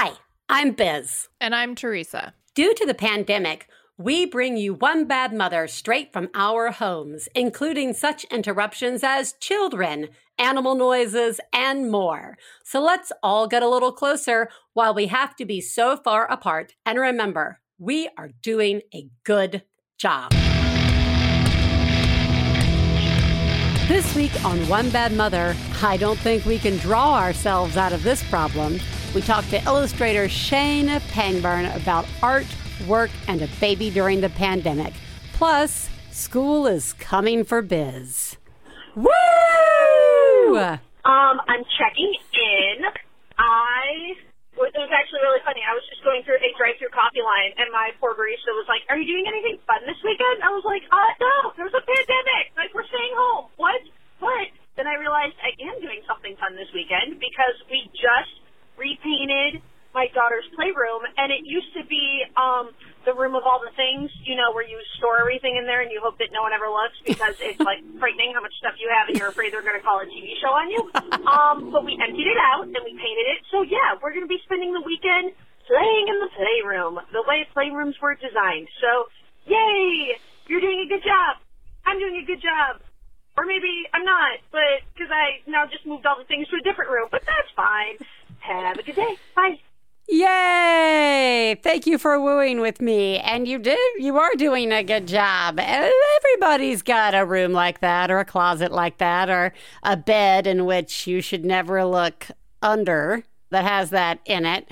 Hi, I'm Biz. And I'm Teresa. Due to the pandemic, we bring you One Bad Mother straight from our homes, including such interruptions as children, animal noises, and more. So let's all get a little closer while we have to be so far apart. And remember, we are doing a good job. This week on One Bad Mother, I don't think we can draw ourselves out of this problem. We talked to illustrator Shane Pangburn about art, work, and a baby during the pandemic. Plus, school is coming for Biz. Woo! Um, I'm checking in. I it was actually really funny. I was just going through a drive-through coffee line, and my poor barista was like, "Are you doing anything fun this weekend?" I was like, "Uh, no. There's a pandemic. Like we're staying home. What? What?" Then I realized I am doing something fun this weekend because we just repainted my daughter's playroom, and it used to be um the room of all the things, you know, where you store everything in there and you hope that no one ever looks because it's like frightening how much stuff you have and you're afraid they're going to call a TV show on you. Um, but we emptied it out and we painted it. So yeah, we're going to be spending the weekend playing in the playroom the way playrooms were designed. So yay, you're doing a good job. I'm doing a good job. Or maybe I'm not, but because I now just moved all the things to a different room, but that's fine. Have a good day. Bye. Yay! Thank you for wooing with me. And you did, you are doing a good job. Everybody's got a room like that, or a closet like that, or a bed in which you should never look under that has that in it.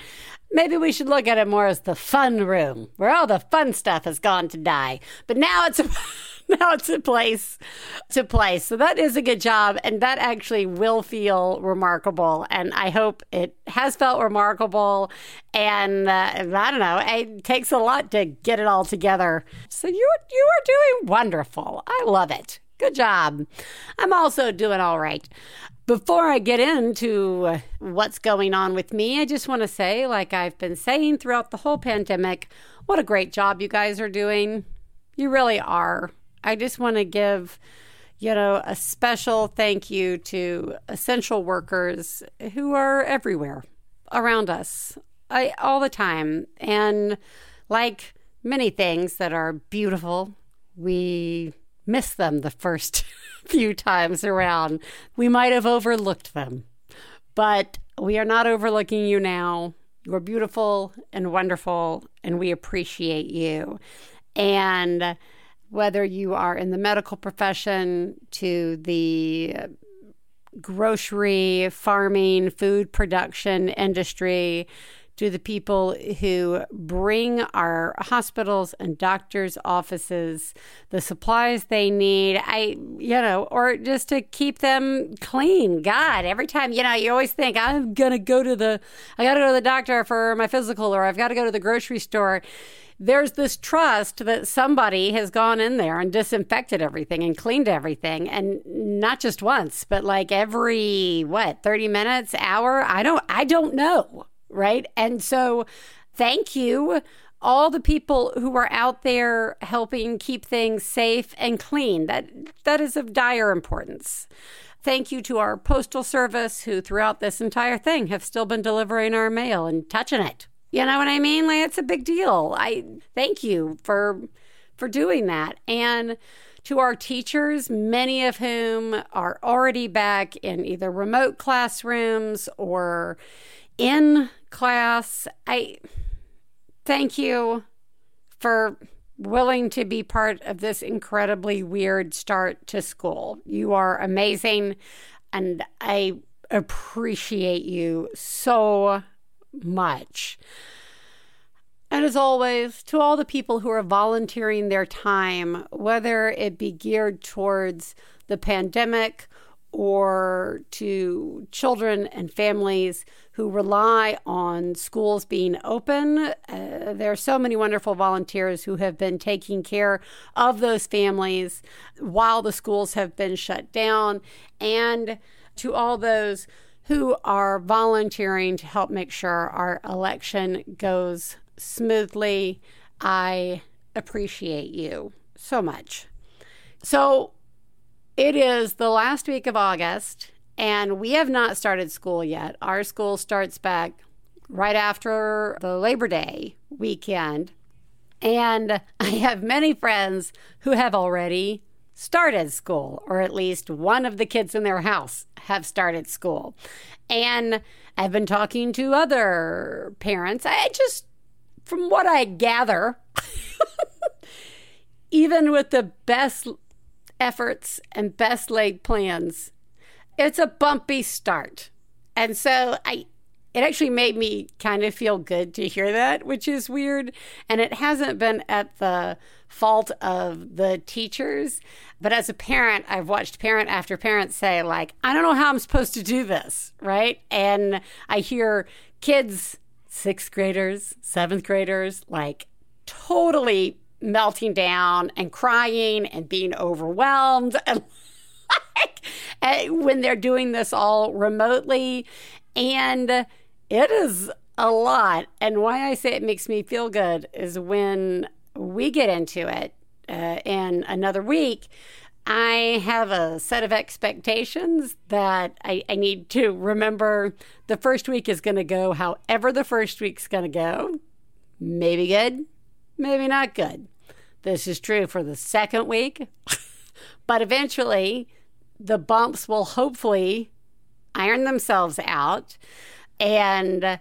Maybe we should look at it more as the fun room, where all the fun stuff has gone to die. But now it's a. now it's a place to play. So that is a good job. And that actually will feel remarkable. And I hope it has felt remarkable. And uh, I don't know, it takes a lot to get it all together. So you, you are doing wonderful. I love it. Good job. I'm also doing all right. Before I get into what's going on with me, I just want to say, like I've been saying throughout the whole pandemic, what a great job you guys are doing. You really are. I just want to give, you know, a special thank you to essential workers who are everywhere around us I, all the time. And like many things that are beautiful, we miss them the first few times around. We might have overlooked them, but we are not overlooking you now. You're beautiful and wonderful, and we appreciate you. And whether you are in the medical profession to the grocery, farming, food production industry, to the people who bring our hospitals and doctors' offices the supplies they need. I, you know, or just to keep them clean. God, every time, you know, you always think, I'm going to go to the, I got to go to the doctor for my physical, or I've got to go to the grocery store there's this trust that somebody has gone in there and disinfected everything and cleaned everything and not just once but like every what 30 minutes hour? I don't i don't know right? And so thank you all the people who are out there helping keep things safe and clean. That that is of dire importance. Thank you to our postal service who throughout this entire thing have still been delivering our mail and touching it you know what I mean? Like it's a big deal. I thank you for for doing that. And to our teachers, many of whom are already back in either remote classrooms or in class, I thank you for willing to be part of this incredibly weird start to school. You are amazing and I appreciate you so much. And as always, to all the people who are volunteering their time, whether it be geared towards the pandemic or to children and families who rely on schools being open. Uh, there are so many wonderful volunteers who have been taking care of those families while the schools have been shut down. And to all those who are volunteering to help make sure our election goes smoothly. I appreciate you so much. So it is the last week of August, and we have not started school yet. Our school starts back right after the Labor Day weekend. And I have many friends who have already started school, or at least one of the kids in their house have started school. And I've been talking to other parents. I just, from what I gather, even with the best efforts and best laid plans, it's a bumpy start. And so I it actually made me kind of feel good to hear that, which is weird. And it hasn't been at the fault of the teachers. But as a parent, I've watched parent after parent say, like, I don't know how I'm supposed to do this, right? And I hear kids, sixth graders, seventh graders, like totally melting down and crying and being overwhelmed and like eh, when they're doing this all remotely and it is a lot. And why I say it makes me feel good is when we get into it uh, in another week, I have a set of expectations that I, I need to remember the first week is going to go however the first week's going to go. Maybe good, maybe not good. This is true for the second week, but eventually the bumps will hopefully iron themselves out. And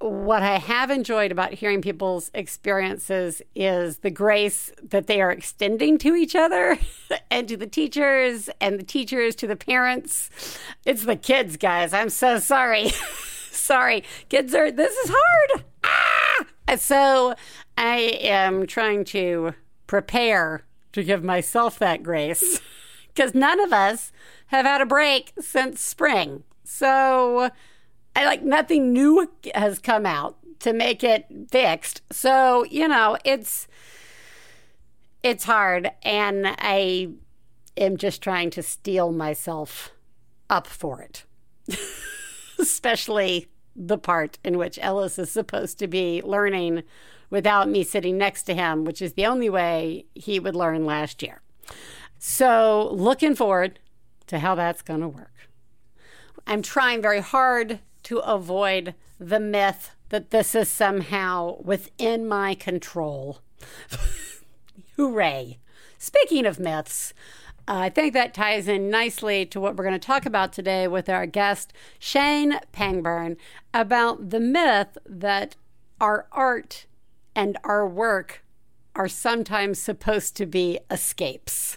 what I have enjoyed about hearing people's experiences is the grace that they are extending to each other and to the teachers and the teachers to the parents. It's the kids, guys. I'm so sorry. sorry. Kids are, this is hard. Ah! So I am trying to prepare to give myself that grace because none of us have had a break since spring. So I like nothing new has come out to make it fixed. So, you know, it's it's hard and I am just trying to steel myself up for it. Especially the part in which Ellis is supposed to be learning without me sitting next to him, which is the only way he would learn last year. So, looking forward to how that's going to work. I'm trying very hard to avoid the myth that this is somehow within my control. Hooray. Speaking of myths, I think that ties in nicely to what we're going to talk about today with our guest, Shane Pangburn, about the myth that our art and our work are sometimes supposed to be escapes.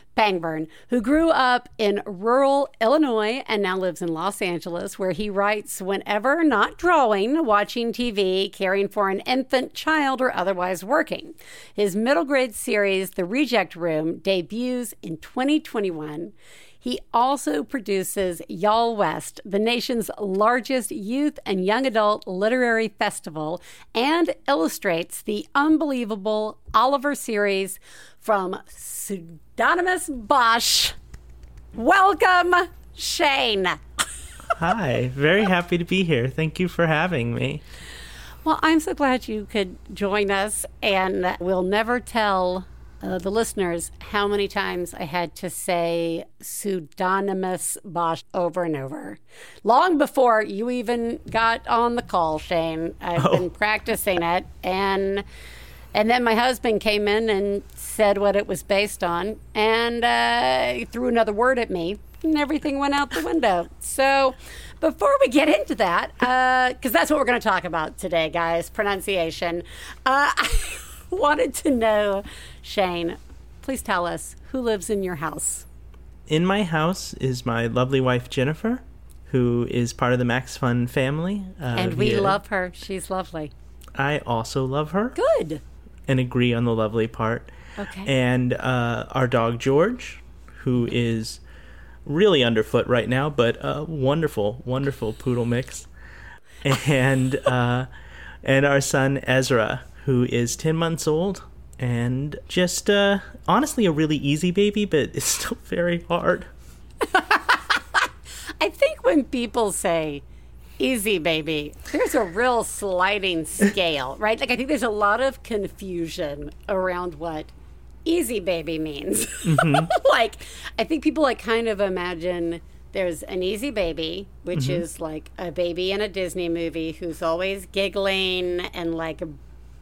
Pangburn, who grew up in rural Illinois and now lives in Los Angeles, where he writes whenever not drawing, watching TV, caring for an infant child, or otherwise working. His middle grade series, The Reject Room, debuts in 2021. He also produces Y'all West, the nation's largest youth and young adult literary festival, and illustrates the unbelievable Oliver series from Pseudonymous Bosch. Welcome, Shane. Hi, very happy to be here. Thank you for having me. Well, I'm so glad you could join us, and we'll never tell uh, the listeners how many times I had to say pseudonymous Bosch over and over. Long before you even got on the call, Shane, I've oh. been practicing it, and and then my husband came in and said what it was based on, and uh, threw another word at me, and everything went out the window. So. Before we get into that, because uh, that's what we're going to talk about today, guys, pronunciation. Uh, wanted to know, Shane, please tell us who lives in your house. In my house is my lovely wife, Jennifer, who is part of the Max Fun family. Uh, and we via... love her. She's lovely. I also love her. Good. And agree on the lovely part. Okay. And uh, our dog, George, who is really underfoot right now, but a wonderful, wonderful poodle mix. And uh, and our son Ezra, who is 10 months old and just uh, honestly a really easy baby, but it's still very hard. I think when people say easy baby, there's a real sliding scale, right? Like I think there's a lot of confusion around what easy baby means. like I think people like kind of imagine there's an easy baby, which is like a baby in a Disney movie who's always giggling and like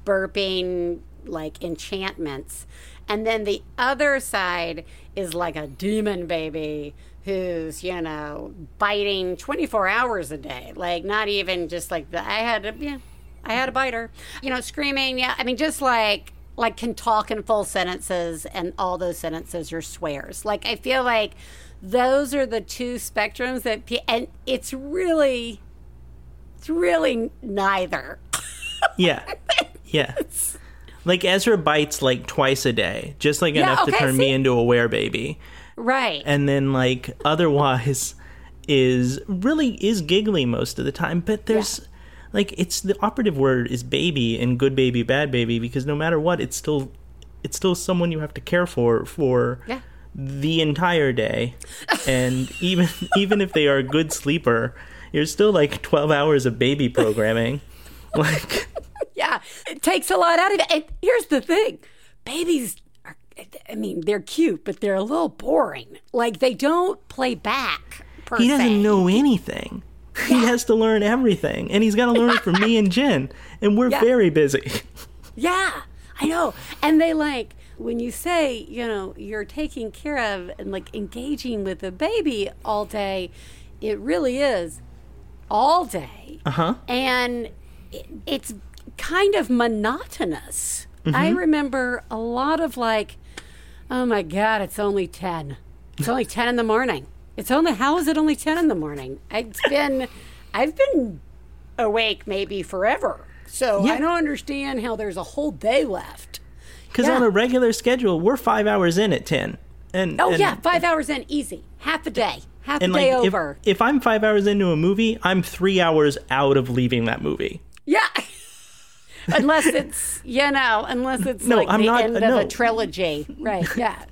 burping like enchantments. And then the other side is like a demon baby who's, you know, biting 24 hours a day. Like not even just like the, I had a, yeah, I had a biter. You know, screaming, yeah. I mean just like like can talk in full sentences and all those sentences are swears. Like I feel like those are the two spectrums that and it's really it's really neither. Yeah. Yeah. Like Ezra bites like twice a day, just like Yeah, enough to okay, turn me into a werebaby. Right. and then like otherwise is really is giggly most of the time but there's like it's the operative word is baby and good baby bad baby because no matter what it's still it's still someone you have to care for for Yeah. the entire day and even even if they are a good sleeper you're still like 12 hours of baby programming like Yeah, it takes a lot out of it. And here's the thing babies are, I mean, they're cute, but they're a little boring. Like, they don't play back, per he doesn't se. know anything he has to learn everything and he's got to learn it from me and jen and we're Yeah. very busy Yeah, I know. And they like, when you say, you know, you're taking care of and like engaging with the baby all day, it really is all day. uh-huh and it, it's kind of monotonous. I mm-hmm. remember a lot of like, oh my God, it's only 10. It's only 10 in the morning. It's only, how is it only 10 in the morning? It's been, I've been awake maybe forever. So Yeah. I don't understand how there's a whole day left. Because Yeah. on a regular schedule, we're five hours in at ten. And Oh, and, yeah, five hours in, easy. Half a day. Half a day like if, if I'm five hours into a movie, I'm three hours out of leaving that movie. Yeah. unless it's, you know, unless it's No, like I'm the not- end no. of a trilogy. Right. Yeah.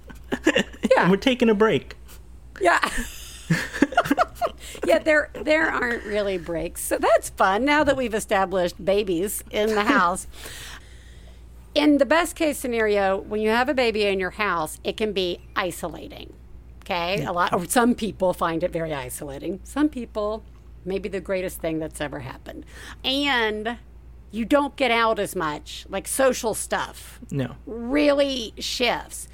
And we're taking a break. Yeah. yeah, there there aren't really breaks. So that's fun now that we've established babies in the house. in the best case scenario, when you have a baby in your house, it can be isolating. Okay? A lot or some people find it very isolating. Some people maybe the greatest thing that's ever happened. And you don't get out as much, like social stuff No. really shifts.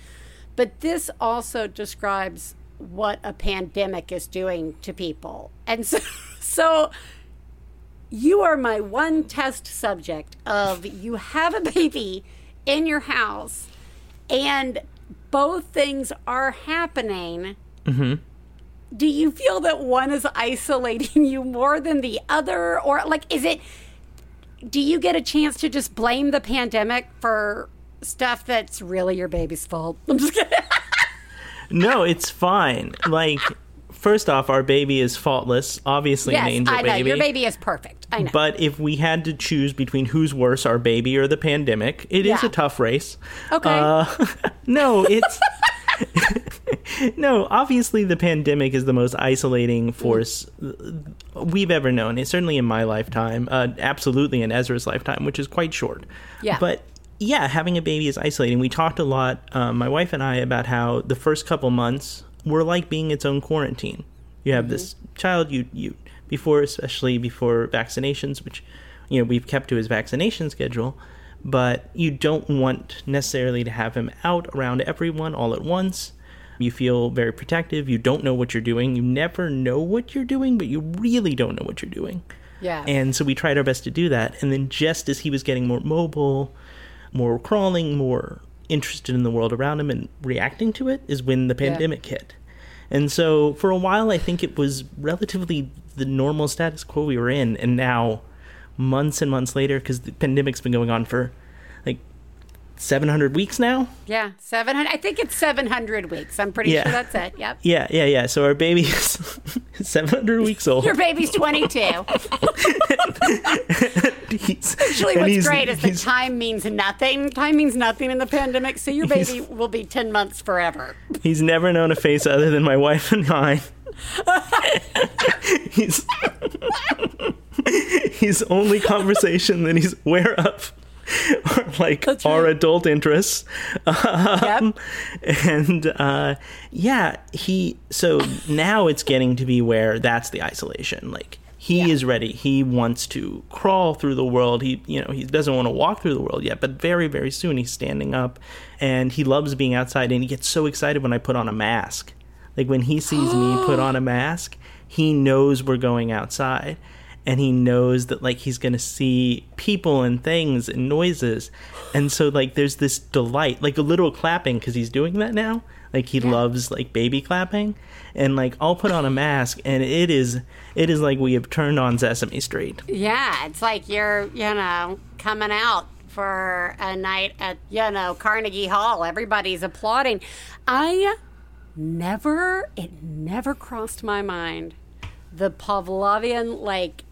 But this also describes what a pandemic is doing to people. And so, so you are my one test subject of you have a baby in your house and both things are happening. Mm-hmm. Do you feel that one is isolating you more than the other? Or, like, is it do you get a chance to just blame the pandemic for stuff that's really your baby's fault? I'm just kidding. No, it's fine. Like, first off, our baby is faultless. Obviously, an angel I know baby. your baby is perfect. I know. But if we had to choose between who's worse, our baby or the pandemic, it is Yeah. a tough race. okay. Uh, no, it's no. Obviously, the pandemic is the most isolating force we've ever known. It's certainly in my lifetime, uh, absolutely in Ezra's lifetime, which is quite short. Yeah. But yeah, having a baby is isolating. We talked a lot, um, my wife and I, about how the first couple months were like being its own quarantine. You have this child, you you before, especially before vaccinations, which you know we've kept to his vaccination schedule but you don't want necessarily to have him out around everyone all at once. You feel very protective. You don't know what you're doing. You never know what you're doing, but you really don't know what you're doing. yeah. And so we tried our best to do that. And then just as he was getting more mobile, more crawling, more interested in the world around him and reacting to it is when the pandemic hit. And so for a while, I think it was relatively the normal status quo we were in. And now, months and months later, because the pandemic's been going on for 700 weeks now. Yeah, 700. I think it's 700 weeks. I'm pretty Yeah. sure that's it. Yep. Yeah, yeah, yeah. So our baby is 700 weeks old. Your baby's 22. He's- Actually, what's great is that time means nothing. Time means nothing in the pandemic, so your baby will be 10 months forever. He's never known a face other than my wife and I. he's his only conversation that he's aware of are like That's our right. adult interests. Um, Yep. and uh, yeah, he. So now it's getting to be where that's the isolation. Like he Yeah. is ready. He wants to crawl through the world. He, you know, he doesn't want to walk through the world yet, but very, very soon he's standing up, and he loves being outside. And he gets so excited when I put on a mask. Like when he sees me put on a mask, he knows we're going outside. And he knows that like he's gonna see people and things and noises, and so like there's this delight, like a little clapping because he's doing that now. Like he loves like baby clapping, and like I'll put on a mask, and it is it is like we have turned on Sesame Street. Yeah, it's like you're, you know, coming out for a night at, you know, Carnegie Hall. Everybody's applauding. I never, it never crossed my mind the Pavlovian, like,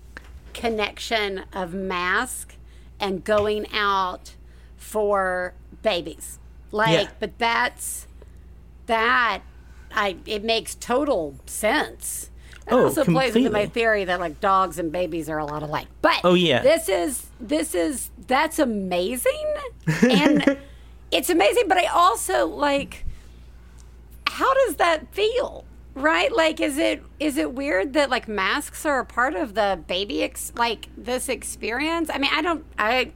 connection of mask and going out for babies. Like, Yeah. but that's, that, I, it makes total sense. It Oh, also plays into my theory that like dogs and babies are a lot alike. But Oh, yeah. this is this is that's amazing, and it's amazing. But I also like, how does that feel? Right? Like, is it is it weird that like masks are a part of the baby ex- like this experience? I mean, I don't I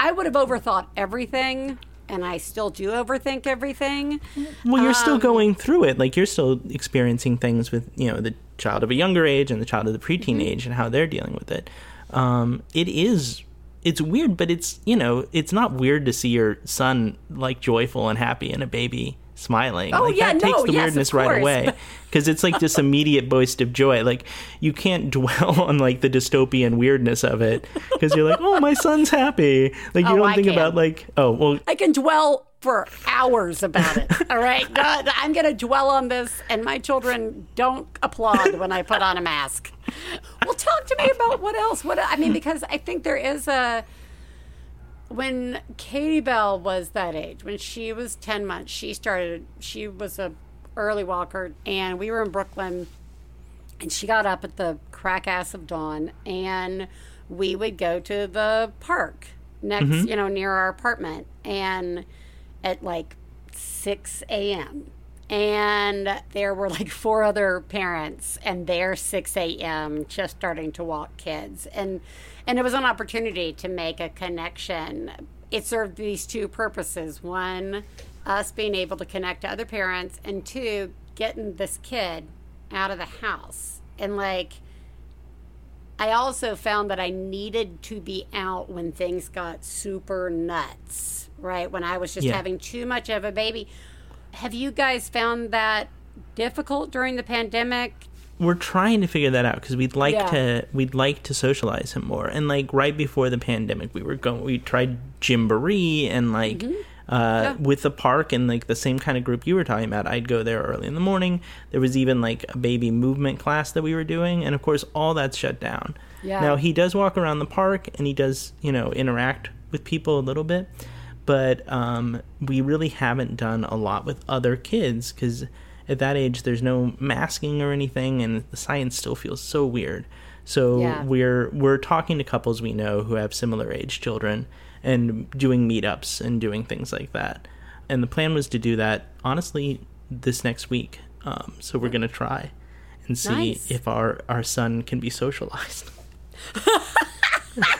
I would have overthought everything. And I still do overthink everything. Well, you're still Um, going through it. Like you're still experiencing things with you know the child of a younger age and the child of the preteen Mm-hmm. age and how they're dealing with it. Um, it is it's weird, but it's you know it's not weird to see your son like joyful and happy and a baby smiling. Oh, like, yeah, that takes no, the yes, weirdness right course, away because it's like this immediate burst of joy. Like you can't dwell on like the dystopian weirdness of it because you're like, oh, my son's happy. Like you Oh, don't I think can. about like, oh, well, I can dwell for hours about it. All right. I'm going to dwell on this, and my children don't applaud when I put on a mask. Well, talk to me about what else. What I mean, because I think there is a. When Katie Bell was that age, when she was 10 months, she started, she was a early walker, and we were in Brooklyn, and she got up at the crack ass of dawn, and we would go to the park next, mm-hmm. you know, near our apartment, and at like 6 a.m. And there were like four other parents, and they're 6 a.m. just starting to walk kids. And, and it was an opportunity to make a connection. It served these two purposes one, us being able to connect to other parents, and two, getting this kid out of the house. And like, I also found that I needed to be out when things got super nuts, right? When I was just Yeah. having too much of a baby. Have you guys found that difficult during the pandemic? We're trying to figure that out because we'd like Yeah. to we'd like to socialize him more and like right before the pandemic we were going we tried gymboree and like Mm-hmm. uh with the park and like the same kind of group you were talking about i'd go there early in the morning there was even like a baby movement class that we were doing and of course all that's shut down Yeah. now he does walk around the park and he does you know interact with people a little bit but um, we really haven't done a lot with other kids because at that age there's no masking or anything and the science still feels so weird so Yeah. we're we're talking to couples we know who have similar age children and doing meetups and doing things like that and the plan was to do that honestly this next week um, so we're gonna try and see Nice. if our our son can be socialized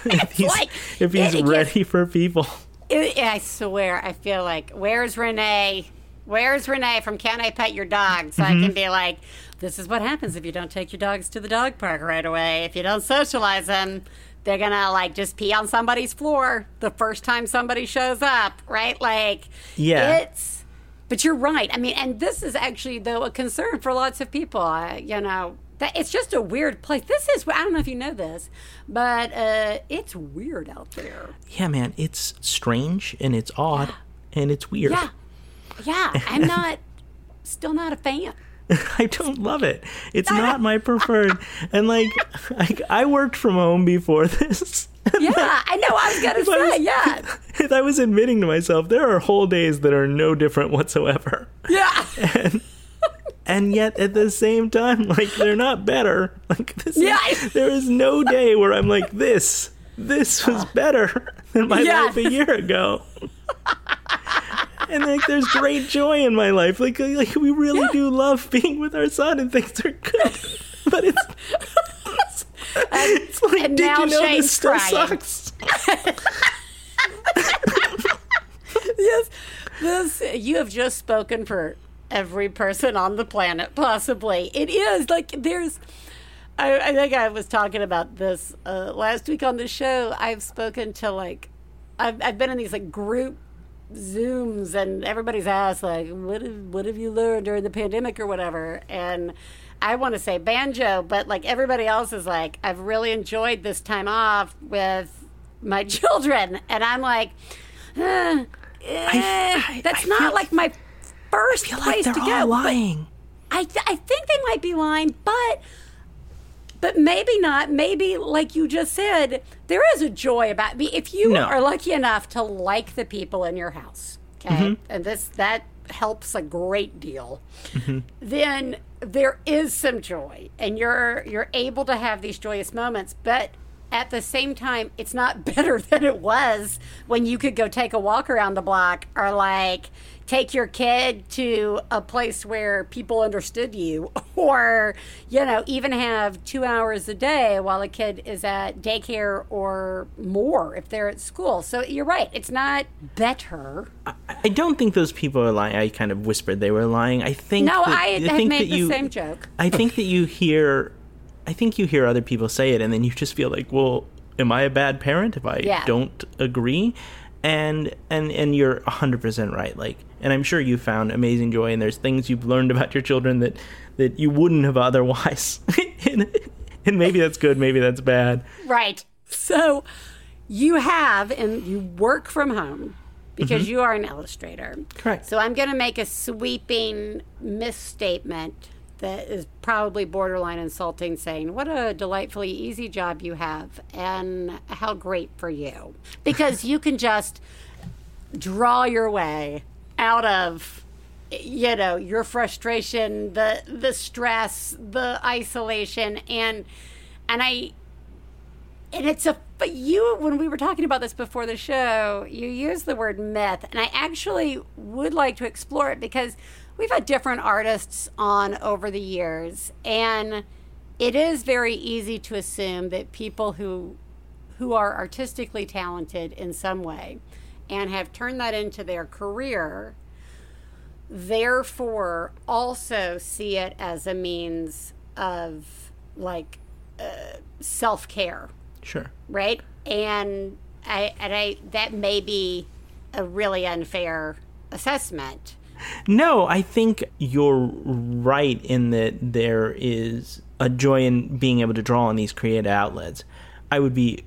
if he's, like- if he's ready for people I swear, I feel like, where's Renee? Where's Renee from Can I Pet Your Dog? So I can be like, this is what happens if you don't take your dogs to the dog park right away. If you don't socialize them, they're gonna like just pee on somebody's floor the first time somebody shows up, right? Like, Yeah. it's. But you're right. I mean, and this is actually though a concern for lots of people. Uh, you know, That it's just a weird place. This is I don't know if you know this, but uh, it's weird out there. Yeah, man, it's strange and it's odd and it's weird. Yeah, yeah. I'm not still not a fan. I don't love it. It's not my preferred. And like, I, I worked from home before this. Yeah, I know. I was gonna If I was- say yeah, And I was admitting to myself there are whole days that are no different whatsoever. yeah. And yet at the same time, like they're not better. Like this Yeah. is, there is no day where I'm like this. This was better than my life a year ago. And like there's great joy in my life. Like like we really do love being with our son and things are good. But it's it's like, and did now you know Shane's this still crying. sucks? yes, this you have just spoken for every person on the planet, possibly. It is like there's. I, I think I was talking about this uh, last week on the show. I've spoken to like, I've I've been in these like group zooms, and everybody's asked like, what have, what have you learned during the pandemic or whatever, and. I want to say banjo, but like everybody else is like, I've really enjoyed this time off with my children. And I'm like, eh, I- that's I not feel- like my first place like to go. lying. I, th- I think they might be lying, but but maybe not. Maybe like you just said, there is a joy about me. If you No. are lucky enough to like the people in your house, okay, Mm-hmm. and this that helps a great deal, Mm-hmm. then there is some joy, and you're you're able to have these joyous moments, but. At the same time, it's not better than it was when you could go take a walk around the block or like take your kid to a place where people understood you or you know even have two hours a day while a kid is at daycare or more if they're at school so you're right it's not better I don't think those people are lying. I kind of whispered they were lying. I think no that, i have think made that the you, same joke I think that you hear, I think you hear other people say it, and then you just feel like, well, am I a bad parent if I Yeah. don't agree? And and and you're hundred percent right. Like, and I'm sure you found amazing joy, and there's things you've learned about your children that that you wouldn't have otherwise. and, and maybe that's good, maybe that's bad. right so you have and you work from home because mm-hmm. you are an illustrator Correct. So I'm going to make a sweeping misstatement that is probably borderline insulting, saying, What a delightfully easy job you have, and how great for you. Because you can just draw your way out of you know your frustration the the stress the isolation and and i and it's a but you when we were talking about this before the show you used the word myth and i actually would like to explore it because we've had different artists on over the years and it is very easy to assume that people who who are artistically talented in some way and have turned that into their career therefore also see it as a means of like uh, self-care Sure. right? And I and I that may be a really unfair assessment. No, I think you're right in that there is a joy in being able to draw on these creative outlets. I would be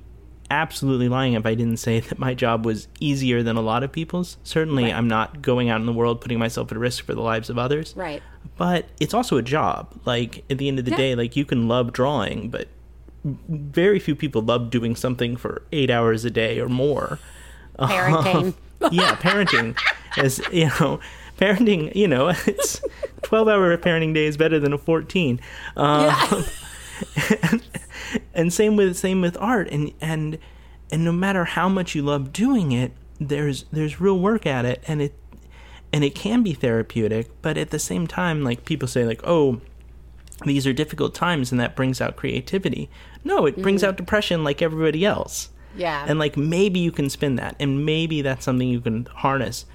absolutely lying if I didn't say that my job was easier than a lot of people's. Certainly, I'm not going out in the world putting myself at risk for the lives of others. Right. But it's also a job. Like, at the end of the Yeah. day, like, you can love drawing, but very few people love doing something for eight hours a day or more Parenting. yeah, parenting is you know, parenting. You know, it's twelve hour parenting day is better than a fourteen. Um, and, and same with same with art, and and and no matter how much you love doing it, there's there's real work at it, and it and it can be therapeutic. But at the same time, like people say, like oh. These are difficult times, and that brings out creativity. No, it mm-hmm. brings out depression like everybody else yeah. and like maybe you can spin that and maybe that's something you can harness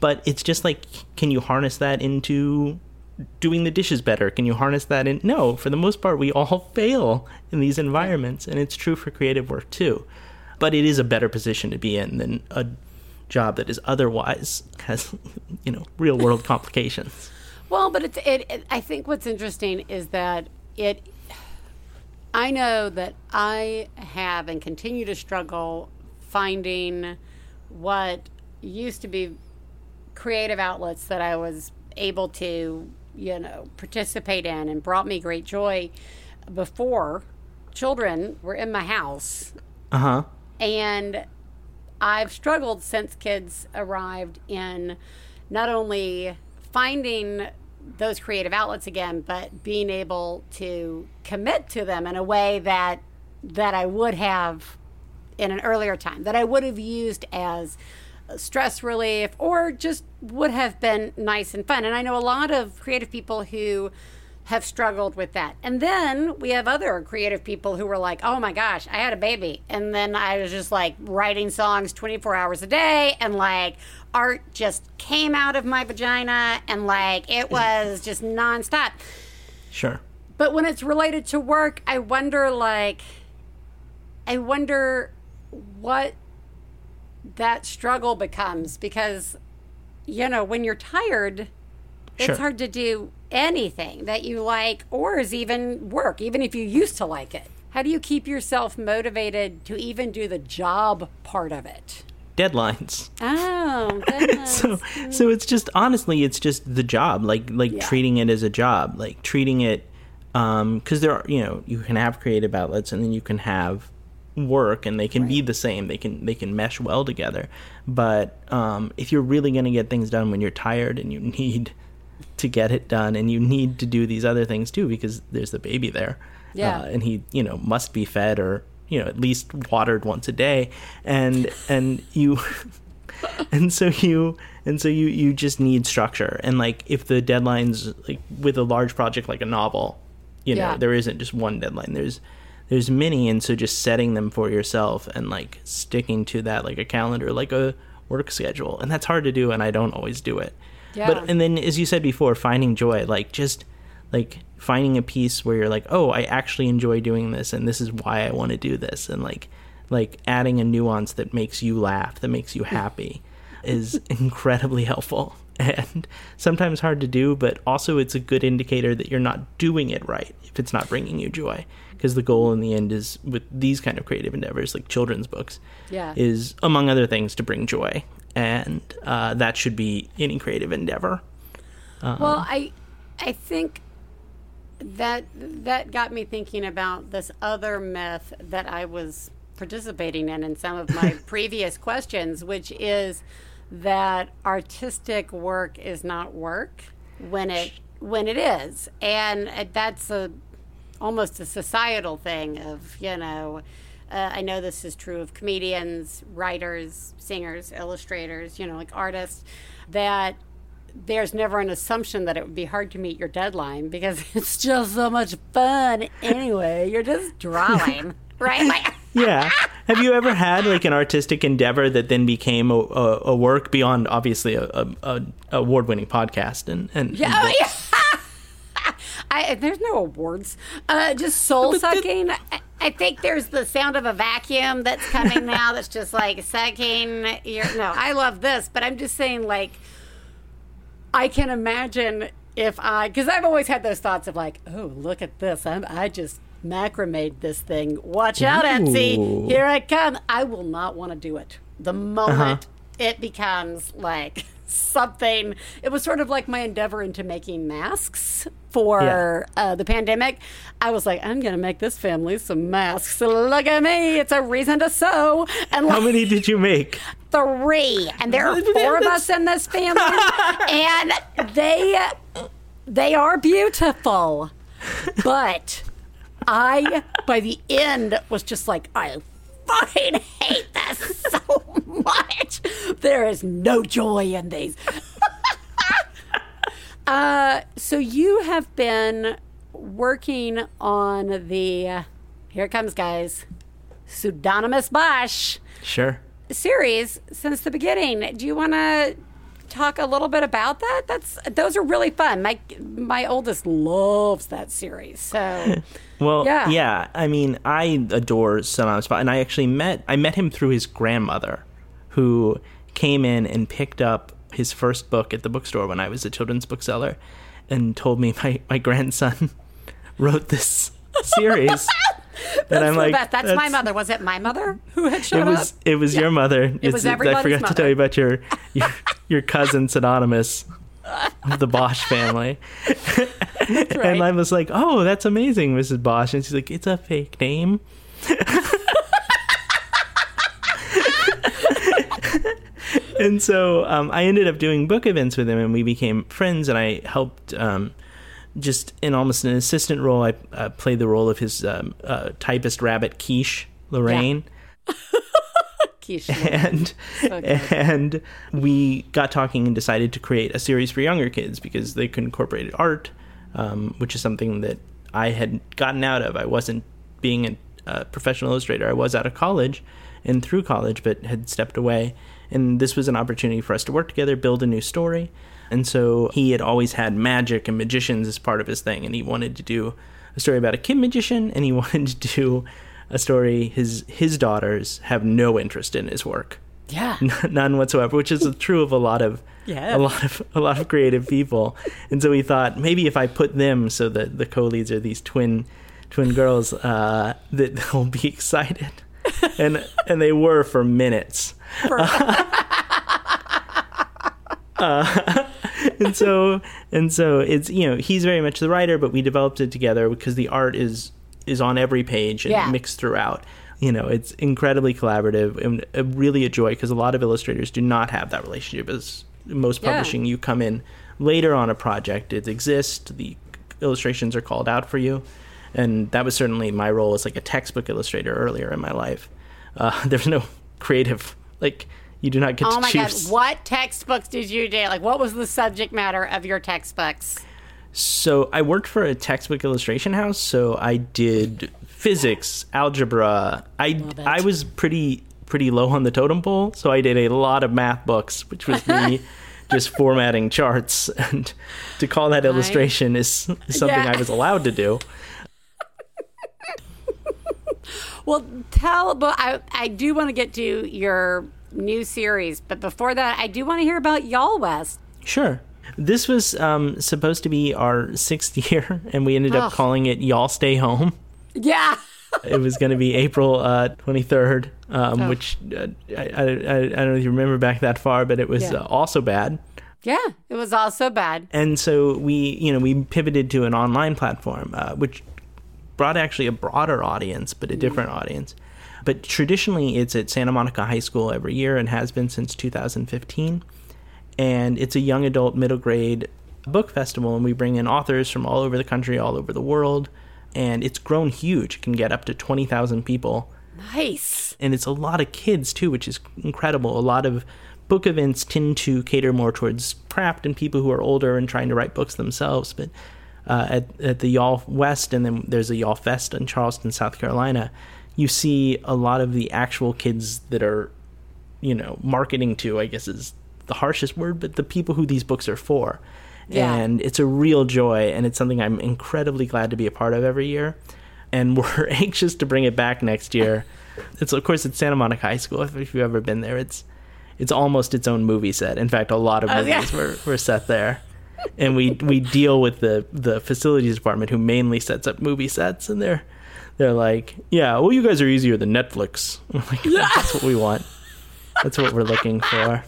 but it's just like can you harness that into doing the dishes better? Can you harness that in? No for the most part we all fail in these environments and it's true for creative work too. But it is a better position to be in than a job that is otherwise has you know real world complications. Well, but it's it, it. I think what's interesting is that it I know that I have and continue to struggle finding what used to be creative outlets that I was able to, you know, participate in and brought me great joy before children were in my house. Uh huh. And I've struggled since kids arrived in not only finding those creative outlets again, but being able to commit to them in a way that that I would have in an earlier time, that I would have used as stress relief or just would have been nice and fun. And I know a lot of creative people who have struggled with that. And then we have other creative people who were like, oh my gosh, I had a baby. And then I was just like writing songs 24 hours a day and like art just came out of my vagina and like it mm. was just nonstop. Sure. But when it's related to work, I wonder like, I wonder what that struggle becomes because, you know, when you're tired, Sure. it's hard to do anything that you like or is even work, even if you used to like it. How do you keep yourself motivated to even do the job part of it? Deadlines. Oh, goodness. so so it's just honestly it's just the job like like Yeah. treating it as a job like treating it um because there are you know you can have creative outlets and then you can have work and they can be the same they can they can mesh well together but um if you're really going to get things done when you're tired and you need to get it done and you need to do these other things too because there's the baby there Yeah. uh, and he you know must be fed or you know at least watered once a day and and you and so you and so you you just need structure and like if the deadlines like with a large project like a novel you know Yeah. there isn't just one deadline there's there's many and so just setting them for yourself and like sticking to that like a calendar like a work schedule and that's hard to do and i don't always do it. Yeah. but and then as you said before finding joy like just like finding a piece where you're like oh i actually enjoy doing this and this is why i want to do this and like like adding a nuance that makes you laugh that makes you happy is incredibly helpful. And sometimes hard to do but also it's a good indicator that you're not doing it right if it's not bringing you joy because the goal in the end is with these kind of creative endeavors like children's books Yeah. is among other things to bring joy. And uh, that should be any creative endeavor. Well, I I think that that got me thinking about this other myth that I was participating in in some of my previous questions, which is that artistic work is not work when it when it is, and uh, that's a almost a societal thing of you know. Uh, I know this is true of comedians, writers, singers, illustrators, you know, like artists, that there's never an assumption that it would be hard to meet your deadline because it's just so much fun anyway. You're just drawing, right? Like, yeah have you ever had like an artistic endeavor that then became a, a, a work beyond obviously a, a, a award-winning podcast and and, yeah, and oh, yeah. I, there's no awards. Uh, just soul sucking. I, I think there's the sound of a vacuum that's coming now. That's just like sucking. Your, no, I love this, but I'm just saying, like, I can imagine if I, because I've always had those thoughts of like, oh, look at this. I'm, I just macrameed this thing. Watch out, Etsy. Ooh. Here I come. I will not want to do it. The moment it becomes like something, it was sort of like my endeavor into making masks for uh, the pandemic. I was like, I'm going to make this family some masks. Look at me. It's a reason to sew. And how many did you make three, and there are four of us in this family, and they they are beautiful, but I by the end was just like I fucking hate this so much. There is no joy in these. Uh, so you have been working on the here it comes, guys. Pseudonymous Bosch sure series since the beginning. Do you want to talk a little bit about that? That's those are really fun. My my oldest loves that series. So Well, Yeah. yeah. I mean, I adore Son on Spot, and I actually met I met him through his grandmother, who came in and picked up his first book at the bookstore when I was a children's bookseller, and told me my my grandson wrote this series. and I'm like, best. That's, my mother. Was it my mother who had It showed was up? it was your mother. It was I everybody's forgot to tell you about your your, your cousin synonymous of the Bosch family. And I was like, "Oh, that's amazing, Mrs. Bosch." And she's like, "It's a fake name." and so um, I ended up doing book events with him, and we became friends. And I helped, um, just in almost an assistant role. I uh, played the role of his um, uh, typist rabbit, Quiche Lorraine Quiche. and and we got talking and decided to create a series for younger kids because they could incorporate art, um, which is something that I had gotten out of. I wasn't being a, a professional illustrator. I was out of college and through college, but had stepped away. And this was an opportunity for us to work together, build a new story. And so he had always had magic and magicians as part of his thing, and he wanted to do a story about a kid magician, and he wanted to do a story his his daughters have no interest in his work Yeah. none whatsoever which is true of a lot of Yeah. a lot of a lot of creative people and so we thought maybe if i put them so that the co-leads are these twin twin girls uh that they'll be excited and and they were for minutes and so and so it's you know he's very much the writer but we developed it together because the art is is on every page and Yeah. mixed throughout you know it's incredibly collaborative and uh, really a joy because a lot of illustrators do not have that relationship as most Yeah. publishing you come in later on a project it exists the illustrations are called out for you and that was certainly my role as like a textbook illustrator earlier in my life uh, there's no creative like you do not get. Oh my god! choose What textbooks did you do? Like, what was the subject matter of your textbooks? So I worked for a textbook illustration house. So I did physics, algebra. I. I was pretty pretty low on the totem pole. So I did a lot of math books, which was me just formatting charts. And to call that illustration is, is something Yeah. I was allowed to do. Well, tell. But I I do want to get to your new series, but before that, I do want to hear about Y'all West. Sure. This was um, supposed to be our sixth year, and we ended up calling it "Y'all Stay Home." Yeah. it was going to be April uh, 23rd, um, Oh. which uh, I, I, I I don't know if you remember back that far, but it was Yeah. uh, also bad. Yeah. It was also bad. And so we, you know, we pivoted to an online platform, uh, which brought actually a broader audience, but a mm-hmm. different audience. But traditionally, it's at Santa Monica High School every year and has been since 2015. And it's a young adult middle grade book festival, and we bring in authors from all over the country, all over the world. And it's grown huge. It can get up to 20,000 people Nice. and it's a lot of kids too, which is incredible. A lot of book events tend to cater more towards craft and people who are older and trying to write books themselves. But uh, at at the Y'all West, and then there's a Y'all Fest in Charleston, South Carolina, you see a lot of the actual kids that are, you know, marketing to. I guess is the harshest word, but the people who these books are for. Yeah. And it's a real joy, and it's something I'm incredibly glad to be a part of every year. And we're anxious to bring it back next year. It's of course it's Santa Monica High School. If, if you've ever been there, it's it's almost its own movie set. In fact, a lot of movies Oh, yeah. were, were set there. And we we deal with the the facilities department who mainly sets up movie sets, and they're they're like, yeah, well, you guys are easier than Netflix. I'm like, that's what we want. That's what we're looking for.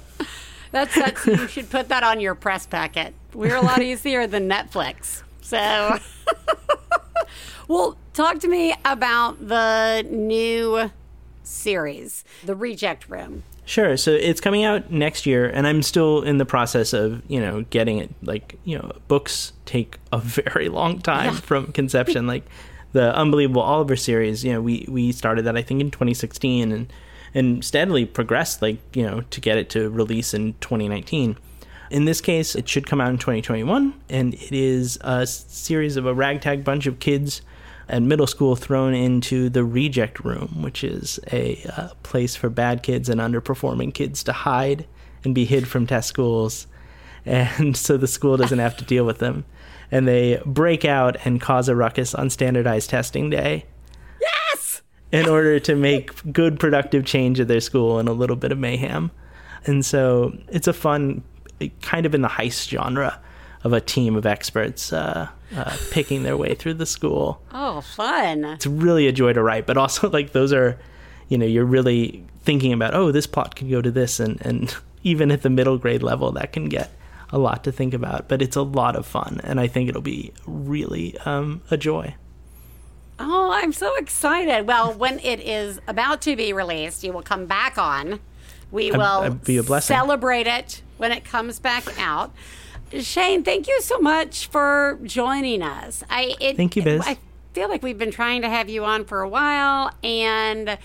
That's that's you should put that on your press packet. We're a lot easier than Netflix. So Well, talk to me about the new series, The Reject Room. Sure. So it's coming out next year, and I'm still in the process of you know getting it. Like you know, books take a very long time from conception. like the Unbelievable Oliver series, you know, we we started that I think in 2016, and and steadily progressed like you know to get it to release in 2019. In this case, it should come out in 2021, and it is a series of a ragtag bunch of kids at middle school thrown into the reject room, which is a uh, place for bad kids and underperforming kids to hide and be hid from test schools. And so the school doesn't have to deal with them. And they break out and cause a ruckus on standardized testing day Yes! in order to make good productive change at their school and a little bit of mayhem. And so it's a fun, kind of in the heist genre of a team of experts uh, uh, picking their way through the school. Oh, fun. It's really a joy to write, but also like those are, you know, you're really thinking about, oh, this plot could go to this. And, and even at the middle grade level, that can get a lot to think about, but it's a lot of fun. And I think it'll be really um, a joy. Oh, I'm so excited. Well, when it is about to be released, you will come back on. We will I'd be a blessing. celebrate it when it comes back out. Shane, thank you so much for joining us. I it, Thank you, Biz. I feel like we've been trying to have you on for a while, and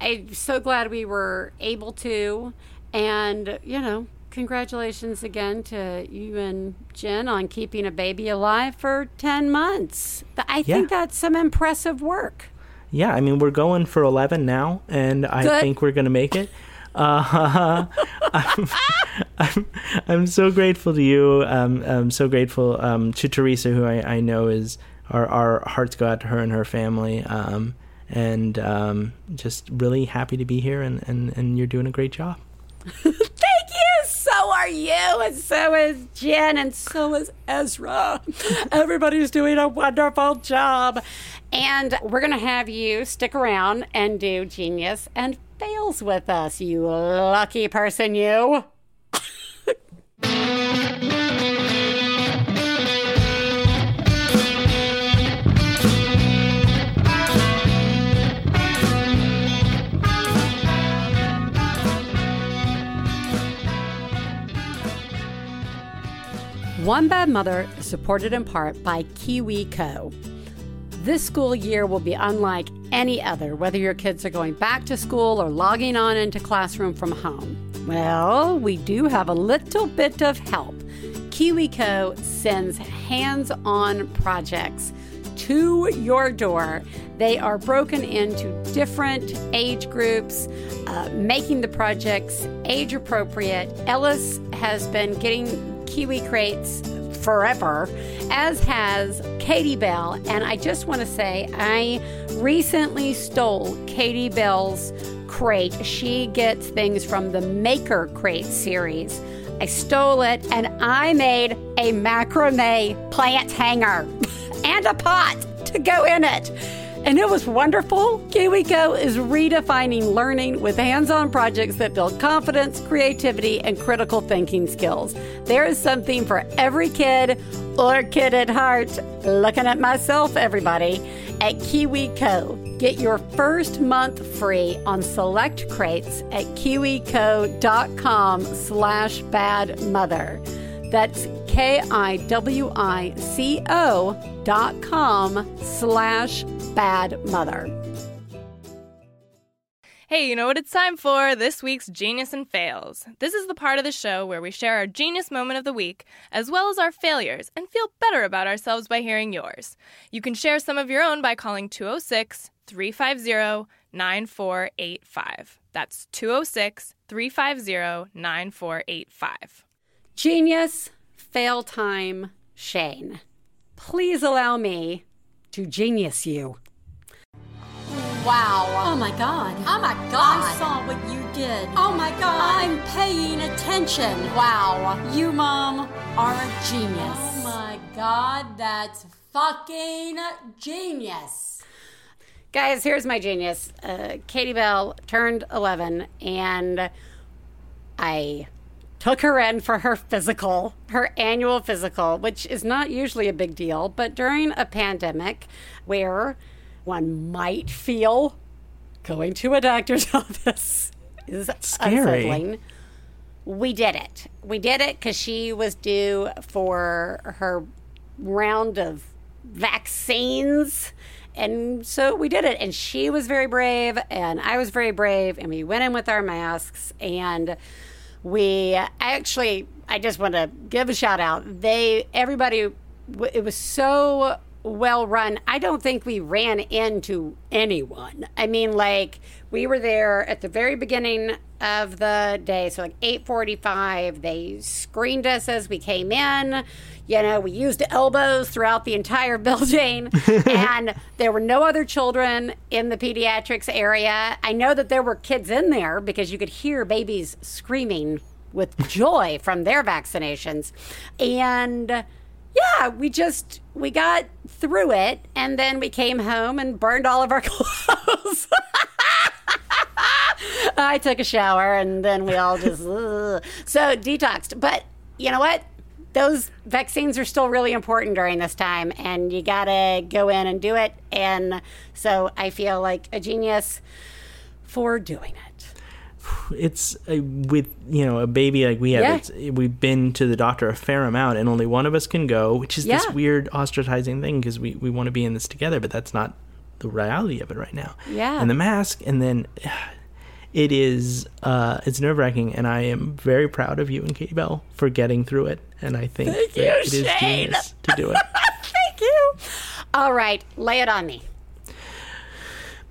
I'm so glad we were able to. And you know, congratulations again to you and Jen on keeping a baby alive for ten months. I think Yeah. that's some impressive work. Yeah, I mean, we're going for 11 now, and I Good. think we're going to make it. Uh, I'm, I'm, I'm so grateful to you. Um, I'm so grateful um, to Teresa, who I, I know is our, our hearts go out to her and her family. Um, and um, just really happy to be here, and, and, and you're doing a great job. Thank you. So are you, and so is Jen, and so is Ezra. Everybody's doing a wonderful job. And we're going to have you stick around and do Genius and Fails with us, you lucky person, you. One Bad Mother is supported in part by KiwiCo. This school year will be unlike any other, whether your kids are going back to school or logging on into classroom from home. Well, we do have a little bit of help. KiwiCo sends hands on projects to your door. They are broken into different age groups, uh, making the projects age appropriate. Ellis has been getting Kiwi crates forever, as has Katie Bell. And I just want to say, I recently stole Katie Bell's crate. She gets things from the Maker Crate series. I stole it and I made a macrame plant hanger and a pot to go in it. And it was wonderful. KiwiCo is redefining learning with hands on projects that build confidence, creativity, and critical thinking skills. There is something for every kid or kid at heart. Looking at myself, everybody, at KiwiCo. Get your first month free on select crates at kiwico.com slash bad mother. That's K-I-W-I-C-O dot com slash bad mother. Hey, you know what it's time for? This week's Genius and Fails. This is the part of the show where we share our genius moment of the week, as well as our failures, and feel better about ourselves by hearing yours. You can share some of your own by calling 206 350 9485. That's 206 350 9485. Genius, fail time, Shane. Please allow me to genius you. Wow. Oh my god. Oh my God. I saw what you did. Oh my God. I'm paying attention. Wow. You, Mom, are a genius. Oh my God, that's fucking genius. Guys, here's my genius. Uh, Katie Bell turned 11, and I took her in for her physical, her annual physical, which is not usually a big deal, but during a pandemic where one might feel going to a doctor's office is Scary. unsettling. We did it. We did it because she was due for her round of vaccines. And so we did it. And she was very brave, and I was very brave, and we went in with our masks. And we actually, I just want to give a shout out. They, everybody, it was so well run. I don't think we ran into anyone. I mean, like we were there at the very beginning of the day, so like eight forty-five. They screened us as we came in. You know, we used elbows throughout the entire building, and there were no other children in the pediatrics area. I know that there were kids in there because you could hear babies screaming with joy from their vaccinations, and Yeah, we just we got through it and then we came home and burned all of our clothes. I took a shower and then we all just ugh. so detoxed. But you know what? Those vaccines are still really important during this time, and you gotta go in and do it. And so I feel like a genius for doing it. It's uh, with you know a baby like we have Yeah. it's, we've been to the doctor a fair amount and only one of us can go which is this weird ostracizing thing because we, we want to be in this together but that's not the reality of it right now Yeah. and the mask and then it is uh it's nerve-wracking and i am very proud of you and katie bell for getting through it and i think Thank that you, it is Shane. genius to do it Thank you. All right, lay it on me.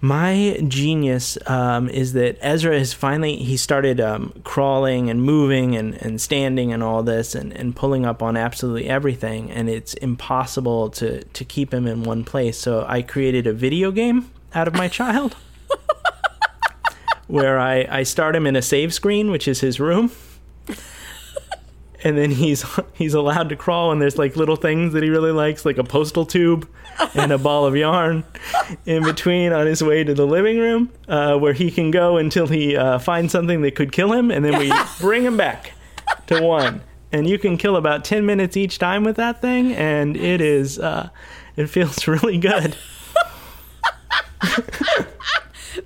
My genius um, is that Ezra has finally he started um, crawling and moving and, and standing and all this and, and pulling up on absolutely everything and it's impossible to, to keep him in one place. So I created a video game out of my child where I, I start him in a save screen, which is his room. And then he's he's allowed to crawl and there's like little things that he really likes, like a postal tube and a ball of yarn in between on his way to the living room, uh, where he can go until he uh, finds something that could kill him, and then we bring him back to one. And you can kill about ten minutes each time with that thing, and it is uh, it feels really good.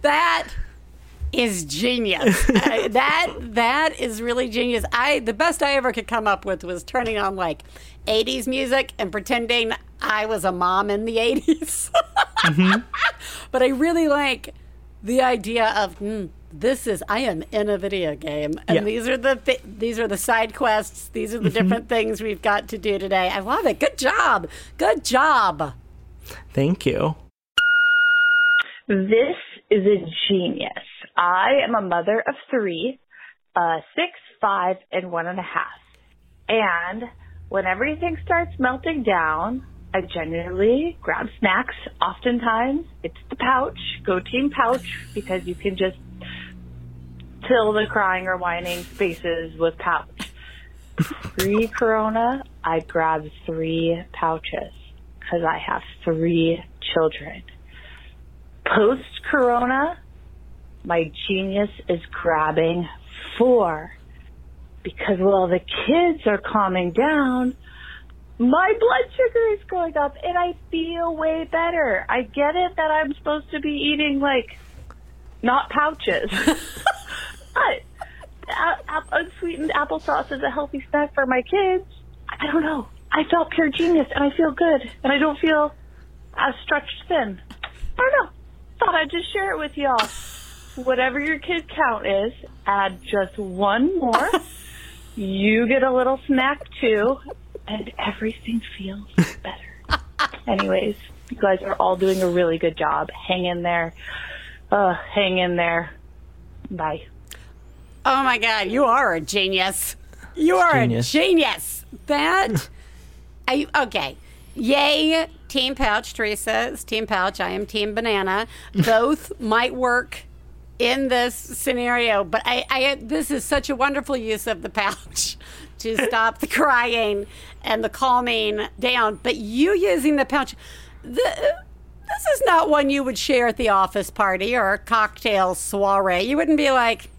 That is genius. Uh, that that is really genius. I the best I ever could come up with was turning on like 80s music and pretending I was a mom in the 80s. but I really like the idea of hmm, this is I am in a video game and Yeah. these are the th- these are the side quests. These are the different things we've got to do today. I love it. Good job. Good job. Thank you. This is a genius. I am a mother of three, uh, six, five, and one and a half. And when everything starts melting down, I generally grab snacks. Oftentimes, it's the pouch. Go team pouch because you can just fill the crying or whining spaces with pouch. Pre Corona, I grabbed three pouches because I have three children post corona, my genius is grabbing four. Because while the kids are calming down, my blood sugar is going up and I feel way better. I get it that I'm supposed to be eating like not pouches. but unsweetened applesauce is a healthy snack for my kids. I don't know. I felt pure genius and I feel good and I don't feel as stretched thin. I don't know. Thought I'd just share it with y'all. Whatever your kid count is, add just one more. you get a little snack too, and everything feels better. Anyways, you guys are all doing a really good job. Hang in there. Uh, hang in there. Bye. Oh my God, you are a genius. You are Genius. a genius. That, I, okay. Yay, Team Pouch. Teresa is Team Pouch. I am Team Banana. Both might work in this scenario, but I, I, this is such a wonderful use of the pouch to stop the crying and the calming down. But you using the pouch, the, this is not one you would share at the office party or a cocktail soiree. You wouldn't be like,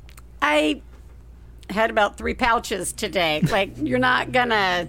I had about three pouches today. Like, you're not gonna,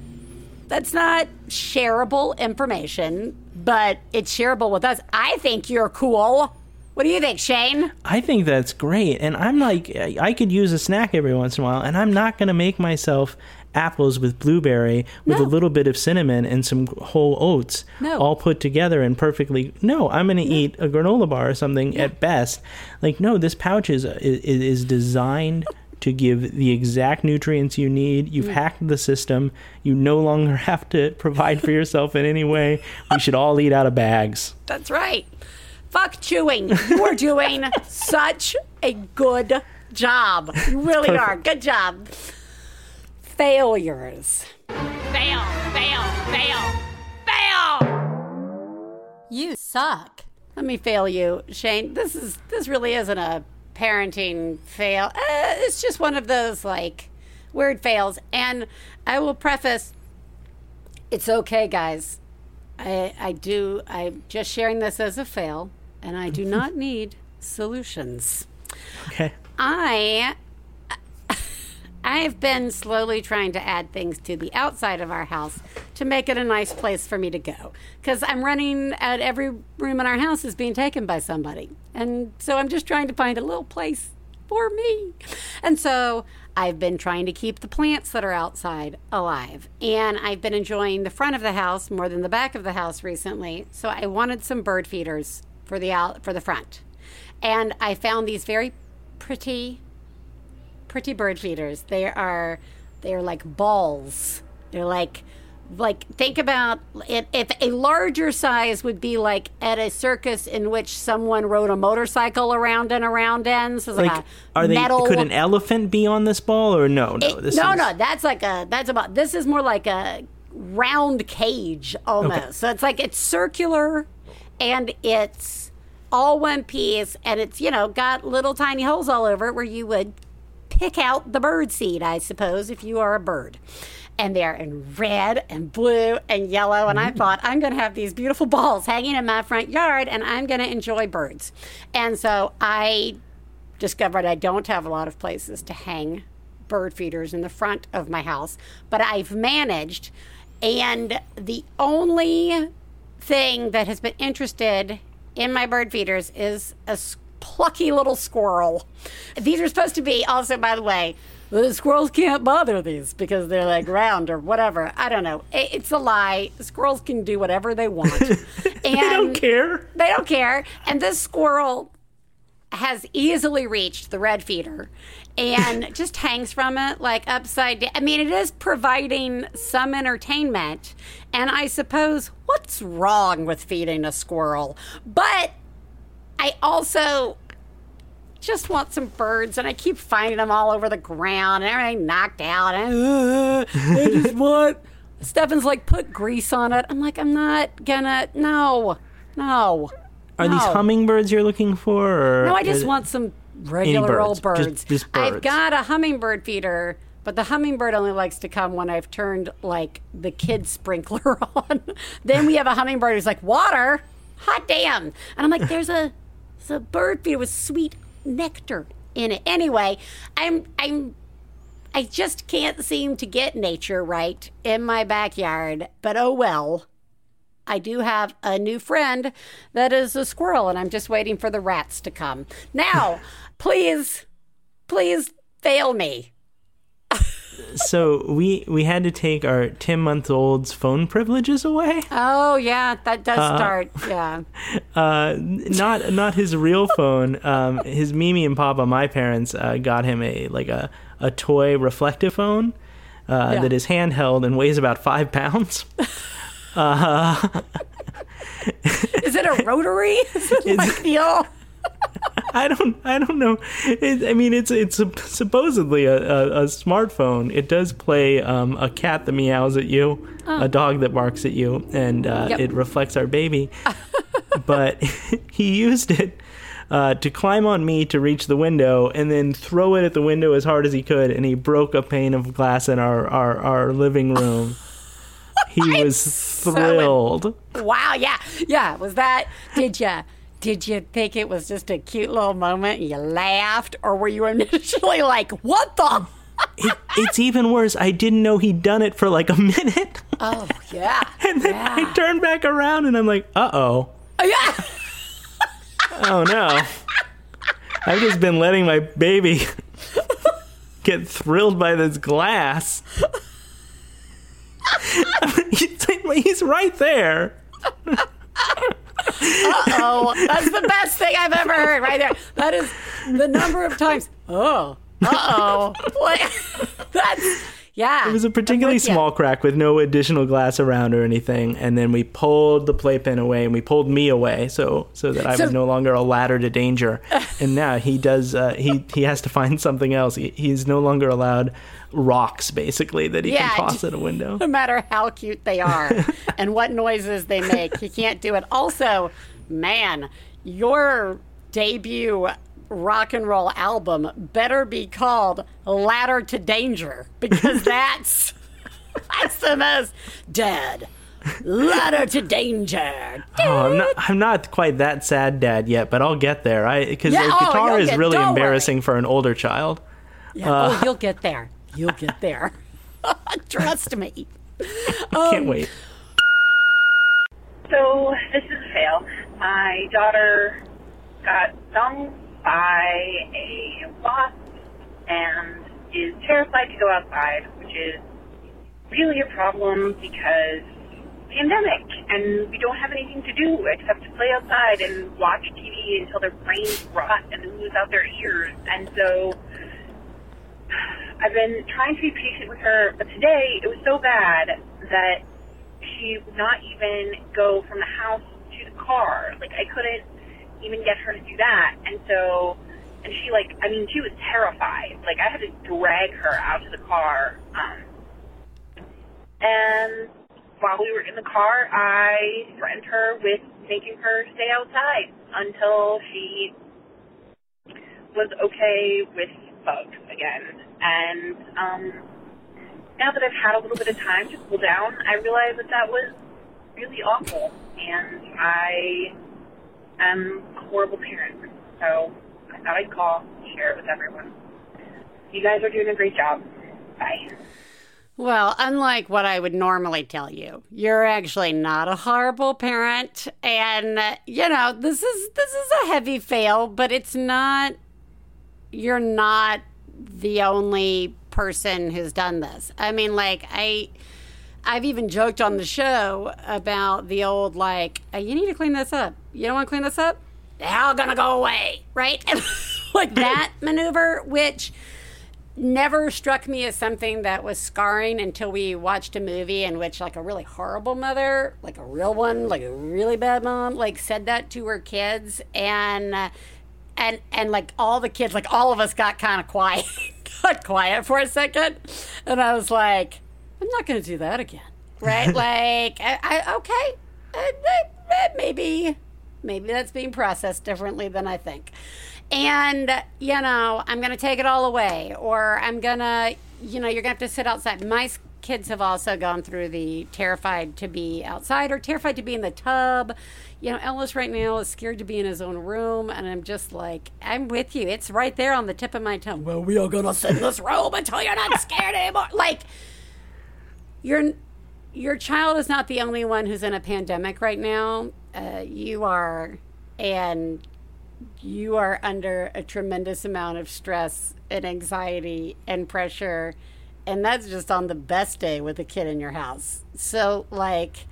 that's not shareable information, but it's shareable with us. I think you're cool. What do you think, Shane? I think that's great. And I'm like, I could use a snack every once in a while, and I'm not going to make myself apples with blueberry with No. a little bit of cinnamon and some whole oats No. all put together and perfectly. No, I'm going to eat a granola bar or something at best. Like, no, this pouch is, is, is designed. To give the exact nutrients you need. You've mm. hacked the system. You no longer have to provide for yourself in any way. We should all eat out of bags. That's right. Fuck chewing. You are doing such a good job. You really are. Good job. Failures. Fail, fail, fail, fail! You suck. Let me fail you, Shane. This is this really isn't a parenting fail. Uh, it's just one of those like weird fails. And I will preface It's okay, guys. I I do. I'm just sharing this as a fail, and I do mm-hmm. not need solutions. Okay. I I've been slowly trying to add things to the outside of our house to make it a nice place for me to go. Because I'm running at every room in our house is being taken by somebody. And so I'm just trying to find a little place for me. And so I've been trying to keep the plants that are outside alive. And I've been enjoying the front of the house more than the back of the house recently. So I wanted some bird feeders for the out for the front. And I found these very pretty pretty bird feeders. They are they are like balls. They're like like think about it, if a larger size would be like at a circus in which someone rode a motorcycle around and around ends. So like, Like, are they? metal. Could an elephant be on this ball or no? No. It- this no, is, no, that's like a that's about this is more like a round cage almost. So it's like it's circular and it's all one piece and it's, you know, got little tiny holes all over it where you would pick out the bird seed, I suppose, if you are a bird. And they're in red and blue and yellow. And I mm. thought, I'm going to have these beautiful balls hanging in my front yard and I'm going to enjoy birds. And so I discovered I don't have a lot of places to hang bird feeders in the front of my house, but I've managed. And the only thing that has been interested in my bird feeders is a plucky little squirrel. These are supposed to be, also, by the way, the squirrels can't bother these because they're like round or whatever. I don't know. It's a lie. Squirrels can do whatever they want. and They don't care. they don't care. And this squirrel has easily reached the red feeder and just hangs from it like upside down. I mean, it is providing some entertainment. And I suppose what's wrong with feeding a squirrel? But I also just want some birds, and I keep finding them all over the ground and everything knocked out. And, uh, I just want. Stefan's like, put grease on it. I'm like, I'm not gonna. No, no. Are these hummingbirds you're looking for? Or No, I just want some regular birds, old birds. just- just I've got a hummingbird feeder, but the hummingbird only likes to come when I've turned like the kid sprinkler on. then we have a hummingbird who's like, water, hot damn. And I'm like, there's a, there's a bird feeder with sweet nectar in it. Anyway, I'm I'm I just can't seem to get nature right in my backyard. But oh well. I do have a new friend that is a squirrel, and I'm just waiting for the rats to come. Now, please, please fail me. So we we had to take our ten month old's phone privileges away. Oh, yeah, that does start. Yeah. Uh, not not his real phone. Um, his Mimi and Papa, my parents, uh, got him a like a a toy reflective phone uh, Yeah. that is handheld and weighs about five pounds. Is it a rotary? Is it like the. I don't I don't know. It, I mean, it's it's sup- supposedly a, a, a smartphone. It does play um, a cat that meows at you, a dog that barks at you, and uh, Yep. it reflects our baby. but he used it. Uh, to climb on me to reach the window and then throw it at the window as hard as he could, and he broke a pane of glass in our, our, our living room. He was thrilled. Wow, yeah. Yeah, was that. Did you. Did you think it was just a cute little moment and you laughed? Or were you initially like, what the? It, it's even worse. I didn't know he'd done it for like a minute. Oh, yeah. And then I yeah. turned back around and I'm like, uh oh. yeah. Oh no. I've just been letting my baby get thrilled by this glass. He's, right there. Uh oh, that's the best thing I've ever heard right there. That is the number of times. Oh, uh oh. that's, yeah. It was a particularly small crack with no additional glass around or anything, and then we pulled the playpen away and we pulled me away so so that I So- was no longer a ladder to danger. and now he does uh, he he has to find something else. He, he's no longer allowed rocks basically that he Yeah, can toss at a window. No matter how cute they are and what noises they make, he can't do it. Also, man, your debut rock and roll album better be called Ladder to Danger because that's That's the most dead. Letter to danger. Oh, I'm not. I'm not quite that sad, Dad, yet, but I'll get there. I because Yeah, the oh, guitar you'll is get- really don't embarrassing for an older child. Yeah. oh, you'll get there. You'll get there. Trust me. Um, Can't wait. So this is a fail. My daughter got stung by a wasp and is terrified to go outside, which is really a problem because pandemic and we don't have anything to do except to play outside and watch TV until their brains rot and lose out their ears. And so I've been trying to be patient with her, but today it was so bad that she would not even go from the house to the car. Like I couldn't even get her to do that. And so and she like I mean she was terrified. Like I had to drag her out to the car. Um and while we were in the car I threatened her with making her stay outside until she was okay with bugs again. And um now that I've had a little bit of time to cool down, I realize that that was really awful, and I am a horrible parent. So I thought I'd call, share it with everyone. You guys are doing a great job. Bye. Well, unlike what I would normally tell you, you're actually not a horrible parent, and uh, you know this is this is a heavy fail, but it's not. You're not the only person who's done this. I mean, like I, I've even joked on the show about the old like, "Uh, you need to clean this up. You don't want to clean this up? They're all gonna go away, right? like that maneuver, which never struck me as something that was scarring until we watched a movie in which like a really horrible mother like a real one like a really bad mom like said that to her kids and uh, and and like all the kids like all of us got kind of quiet got quiet for a second and i was like i'm not gonna do that again. Right like I, I okay. Uh, maybe maybe that's being processed differently than i think. And you know i'm gonna take it all away or i'm gonna you know you're gonna have to sit outside. My kids have also gone through the terrified to be outside or terrified to be in the tub. You know ellis right now is scared to be in his own room and i'm just like i'm with you. It's right there on the tip of my tongue. Well we are gonna sit in this room until you're not scared anymore. Like your your child is not the only one who's in a pandemic right now. Uh, you are, and you are under a tremendous amount of stress and anxiety and pressure, and that's just on the best day with a kid in your house. So, like,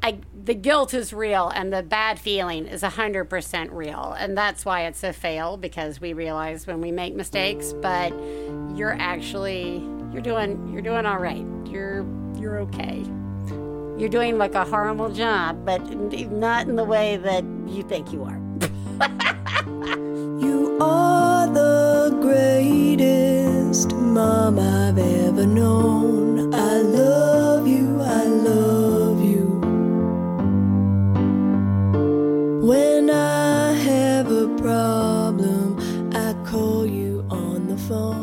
I the guilt is real, and the bad feeling is hundred percent real, and that's why it's a fail because we realize when we make mistakes. But you're actually you're doing you're doing all right. You're you're okay. You're doing like a horrible job, but not in the way that you think you are. You are the greatest mom I've ever known. I love you, I love you. When I have a problem, I call you on the phone.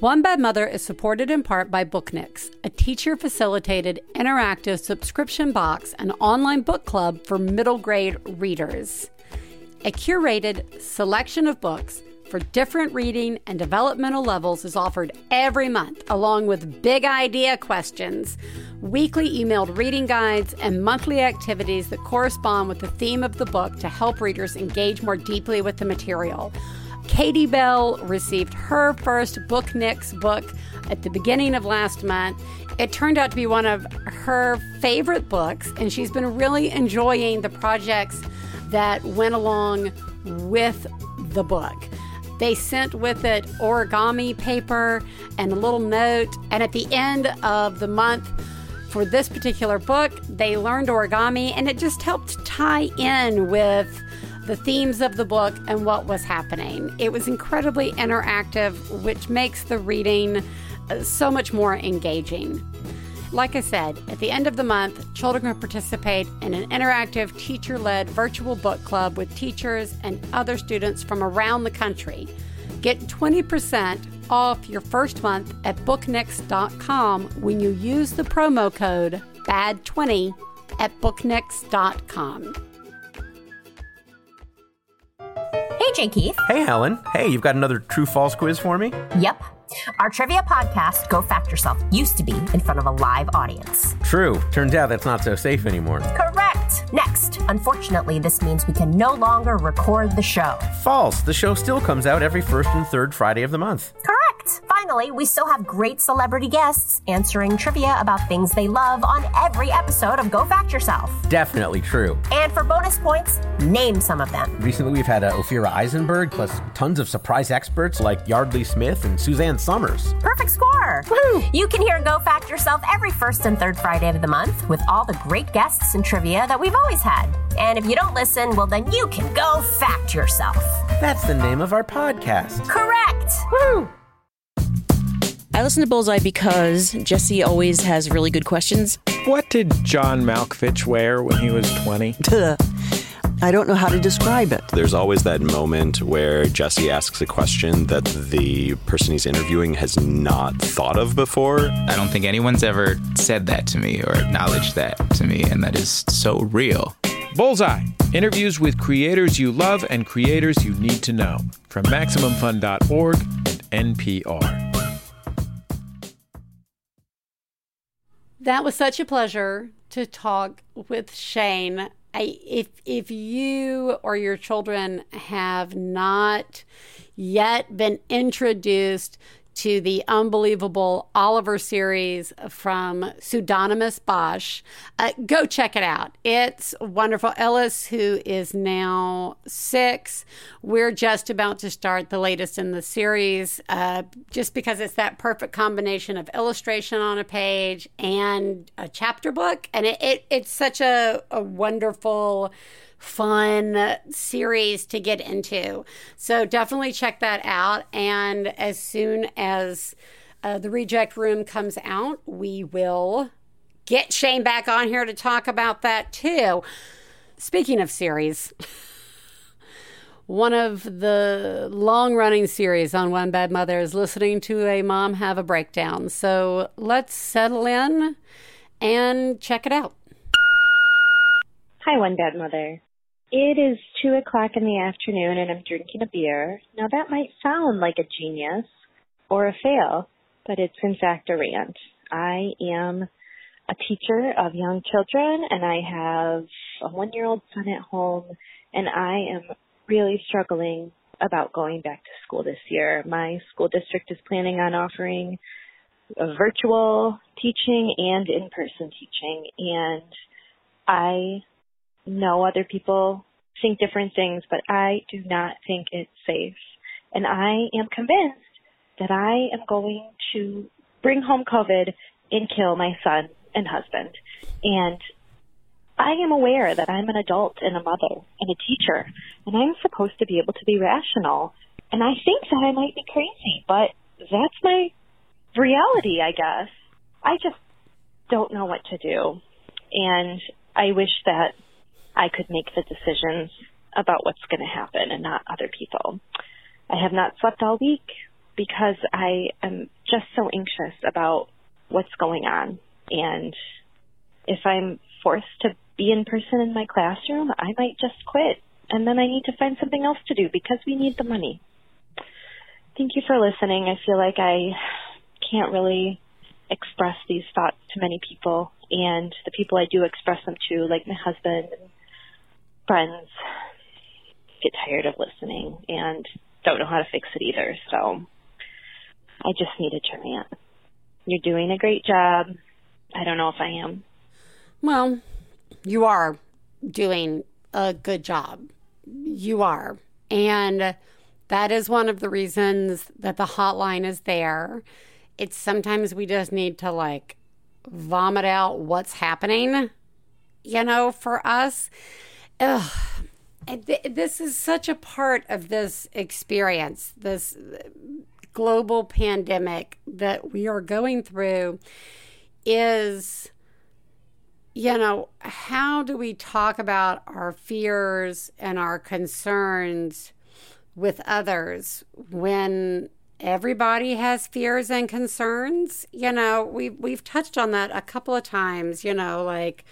One Bad Mother is supported in part by Booknext, a teacher facilitated interactive subscription box and online book club for middle grade readers. A curated selection of books for different reading and developmental levels is offered every month, along with big idea questions, weekly emailed reading guides, and monthly activities that correspond with the theme of the book to help readers engage more deeply with the material. Katie Bell received her first Book book at the beginning of last month. It turned out to be one of her favorite books, and she's been really enjoying the projects that went along with the book. They sent with it origami paper and a little note, and at the end of the month, for this particular book, they learned origami, and it just helped tie in with the themes of the book and what was happening. It was incredibly interactive, which makes the reading uh, so much more engaging. Like I said, at the end of the month, children can participate in an interactive teacher led virtual book club with teachers and other students from around the country. Get 20% off your first month at booknext.com when you use the promo code BAD20 at booknext.com. Hey, J. Keith. Hey, Helen. Hey, you've got another true false quiz for me? Yep. Our trivia podcast, Go Fact Yourself, used to be in front of a live audience. True. Turns out that's not so safe anymore. Correct. Next. Unfortunately, this means we can no longer record the show. False. The show still comes out every first and third Friday of the month. Correct. Finally, we still have great celebrity guests answering trivia about things they love on every episode of Go Fact Yourself. Definitely true. And for bonus points, name some of them. Recently, we've had uh, Ophira Eisenberg, plus tons of surprise experts like Yeardley Smith and Suzanne Somers. Perfect score. Woo! You can hear Go Fact Yourself every first and third Friday of the month with all the great guests and trivia that we've always had. And if you don't listen, well, then you can go fact yourself. That's the name of our podcast. Correct. Woo! I listen to Bullseye because Jesse always has really good questions. What did John Malkovich wear when he was 20? I don't know how to describe it. There's always that moment where Jesse asks a question that the person he's interviewing has not thought of before. I don't think anyone's ever said that to me or acknowledged that to me, and that is so real. Bullseye interviews with creators you love and creators you need to know from MaximumFun.org and NPR. That was such a pleasure to talk with Shane. I, if if you or your children have not yet been introduced to the unbelievable Oliver series from Pseudonymous Bosch, uh, go check it out. It's wonderful. Ellis, who is now six, we're just about to start the latest in the series, uh, just because it's that perfect combination of illustration on a page and a chapter book, and it, it it's such a, a wonderful fun series to get into. So definitely check that out. And as soon as uh, the reject room comes out, we will get Shane back on here to talk about that too. Speaking of series, one of the long running series on One Bad Mother is listening to a mom have a breakdown. So let's settle in and check it out. Hi, One Bad Mother. It is two o'clock in the afternoon and I'm drinking a beer. Now that might sound like a genius or a fail, but it's in fact a rant. I am a teacher of young children and I have a one year old son at home and I am really struggling about going back to school this year. My school district is planning on offering virtual teaching and in person teaching and I know other people think different things, but I do not think it's safe. And I am convinced that I am going to bring home COVID and kill my son and husband. And I am aware that I'm an adult and a mother and a teacher, and I'm supposed to be able to be rational. And I think that I might be crazy, but that's my reality, I guess. I just don't know what to do. And I wish that I could make the decisions about what's going to happen and not other people. I have not slept all week because I am just so anxious about what's going on. And if I'm forced to be in person in my classroom, I might just quit. And then I need to find something else to do because we need the money. Thank you for listening. I feel like I can't really express these thoughts to many people. And the people I do express them to, like my husband and friends get tired of listening and don't know how to fix it either. So I just needed to rant. You're doing a great job. I don't know if I am. Well, you are doing a good job. You are. And that is one of the reasons that the hotline is there. It's sometimes we just need to like vomit out what's happening, you know, for us. Ugh. This is such a part of this experience, this uh, global pandemic that we are going through. is you know, how do we talk about our fears and our concerns with others when everybody has fears and concerns? You know, we we've touched on that a couple of times, you know, like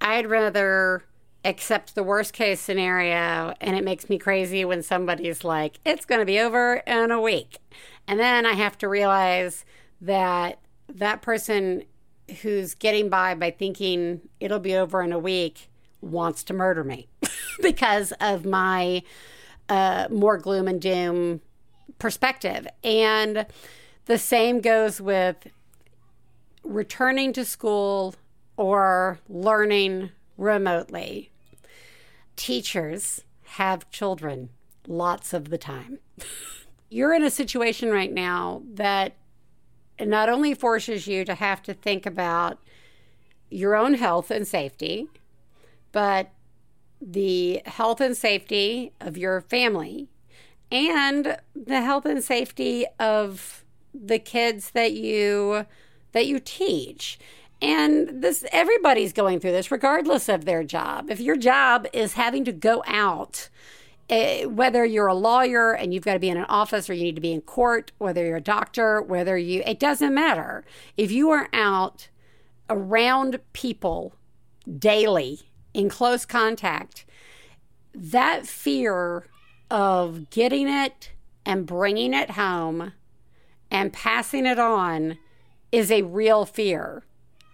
I'd rather accept the worst case scenario and it makes me crazy when somebody's like it's going to be over in a week. And then I have to realize that that person who's getting by by thinking it'll be over in a week wants to murder me because of my uh, more gloom and doom perspective. And the same goes with returning to school or learning remotely. Teachers have children lots of the time. You're in a situation right now that not only forces you to have to think about your own health and safety, but the health and safety of your family and the health and safety of the kids that you that you teach and this everybody's going through this regardless of their job if your job is having to go out uh, whether you're a lawyer and you've got to be in an office or you need to be in court, whether you're a doctor, whether you, it doesn't matter. If you are out around people daily in close contact, that fear of getting it and bringing it home and passing it on is a real fear.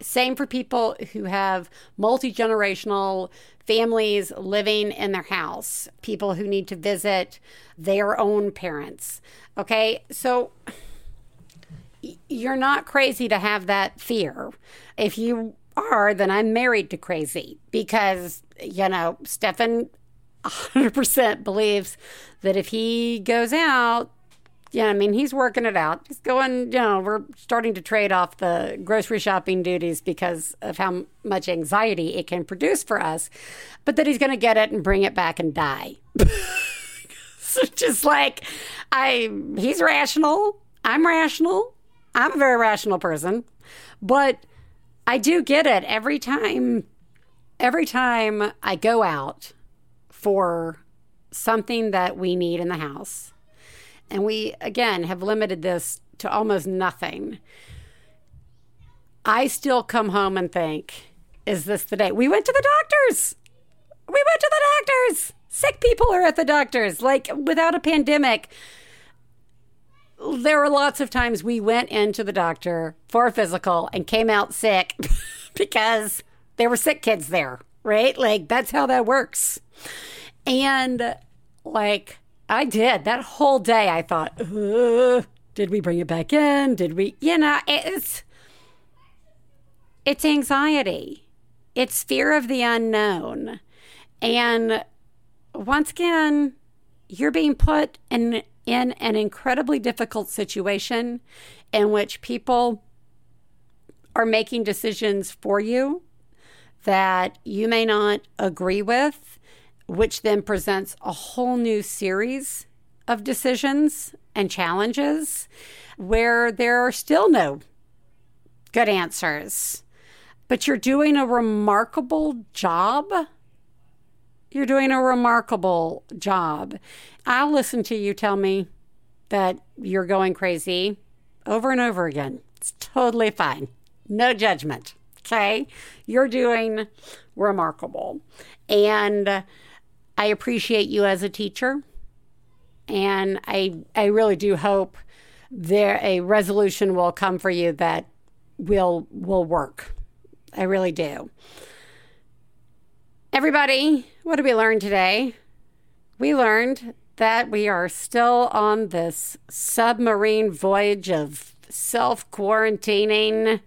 Same for people who have multi generational families living in their house, people who need to visit their own parents. Okay, so you're not crazy to have that fear. If you are, then I'm married to crazy because, you know, Stefan 100% believes that if he goes out, yeah, I mean, he's working it out. He's going, you know, we're starting to trade off the grocery shopping duties because of how much anxiety it can produce for us, but that he's going to get it and bring it back and die. so just like I, he's rational. I'm rational. I'm a very rational person, but I do get it every time. Every time I go out for something that we need in the house and we, again, have limited this to almost nothing. I still come home and think, is this the day? We went to the doctors. We went to the doctors. Sick people are at the doctors. Like without a pandemic, there were lots of times we went into the doctor for a physical and came out sick because there were sick kids there, right? Like that's how that works. And like I did. That whole day I thought, did we bring it back in? Did we, you know, it's it's anxiety. It's fear of the unknown. And once again, you're being put in in an incredibly difficult situation in which people are making decisions for you that you may not agree with which then presents a whole new series of decisions and challenges where there are still no good answers. But you're doing a remarkable job. You're doing a remarkable job. I'll listen to you tell me that you're going crazy over and over again. It's totally fine. No judgment. Okay? You're doing remarkable. And I appreciate you as a teacher, and I I really do hope there a resolution will come for you that will will work. I really do. Everybody, what did we learn today? We learned that we are still on this submarine voyage of self quarantining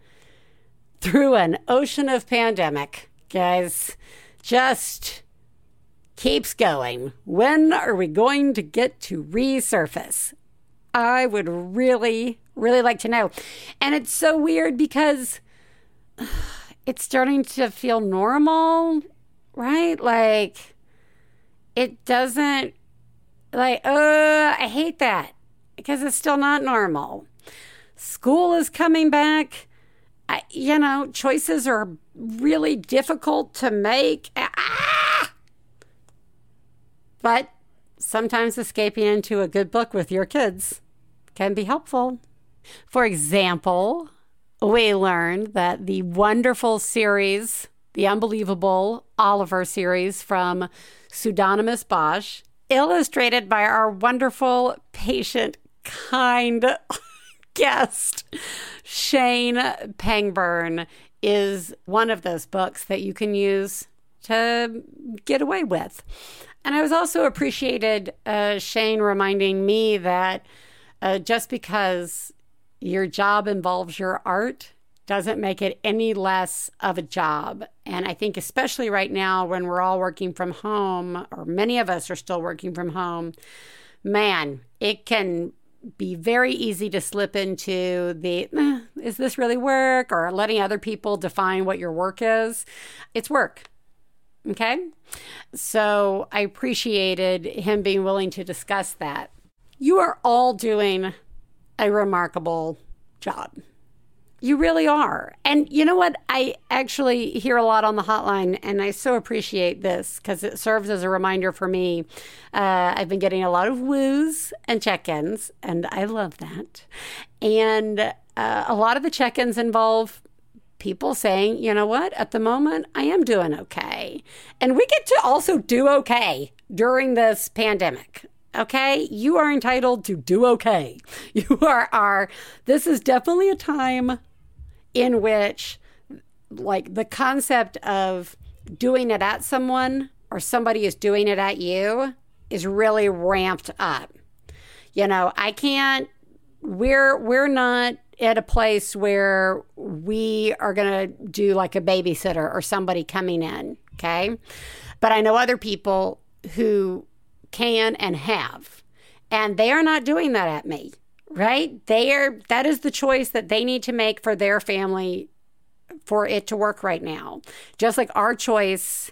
through an ocean of pandemic. Guys, just keeps going. When are we going to get to resurface? I would really, really like to know. And it's so weird because it's starting to feel normal, right? Like it doesn't, like, uh, I hate that because it's still not normal. School is coming back. I, you know, choices are really difficult to make. Ah! But sometimes escaping into a good book with your kids can be helpful. For example, we learned that the wonderful series, the unbelievable Oliver series from Pseudonymous Bosch, illustrated by our wonderful, patient, kind guest, Shane Pangburn, is one of those books that you can use to get away with. And I was also appreciated uh, Shane reminding me that uh, just because your job involves your art doesn't make it any less of a job. And I think, especially right now when we're all working from home, or many of us are still working from home, man, it can be very easy to slip into the eh, is this really work or letting other people define what your work is. It's work. Okay. So I appreciated him being willing to discuss that. You are all doing a remarkable job. You really are. And you know what? I actually hear a lot on the hotline, and I so appreciate this because it serves as a reminder for me. Uh, I've been getting a lot of woos and check ins, and I love that. And uh, a lot of the check ins involve people saying, you know what, at the moment, I am doing okay. And we get to also do okay during this pandemic. Okay, you are entitled to do okay. You are, are this is definitely a time in which, like, the concept of doing it at someone or somebody is doing it at you is really ramped up. You know, I can't, we're, we're not at a place where we are going to do like a babysitter or somebody coming in. Okay. But I know other people who can and have, and they are not doing that at me, right? They are, that is the choice that they need to make for their family for it to work right now. Just like our choice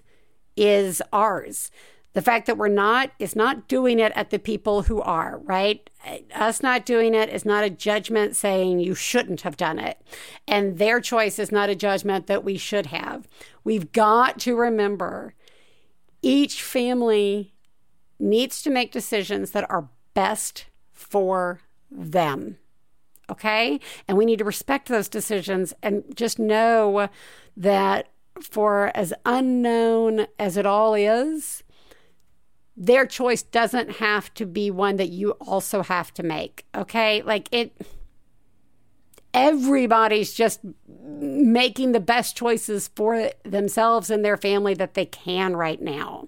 is ours the fact that we're not is not doing it at the people who are right? Us not doing it is not a judgment saying you shouldn't have done it. And their choice is not a judgment that we should have. We've got to remember each family needs to make decisions that are best for them okay? And we need to respect those decisions and just know that for as unknown as it all is their choice doesn't have to be one that you also have to make. Okay. Like it, everybody's just making the best choices for themselves and their family that they can right now.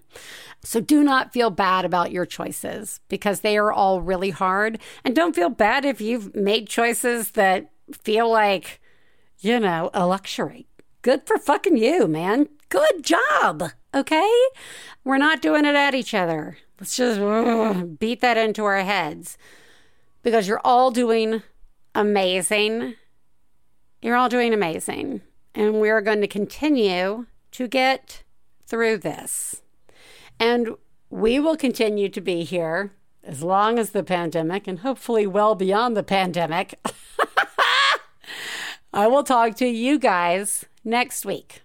So do not feel bad about your choices because they are all really hard. And don't feel bad if you've made choices that feel like, you know, a luxury. Good for fucking you, man. Good job. Okay? We're not doing it at each other. Let's just ugh, beat that into our heads because you're all doing amazing. You're all doing amazing. And we're going to continue to get through this. And we will continue to be here as long as the pandemic and hopefully well beyond the pandemic. I will talk to you guys next week.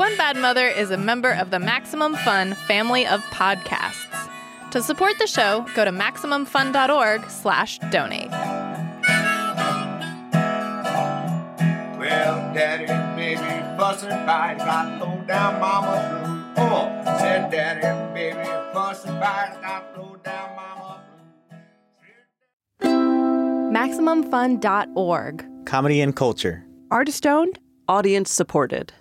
One Bad Mother is a member of the Maximum Fun family of podcasts. To support the show, go to MaximumFun.org slash donate. Well, daddy, baby, fussing, fighting, got low down mama blue. Oh, Said daddy and baby fuss and fight. I got low down mama MaximumFun.org. Comedy and culture. Artist owned, audience supported.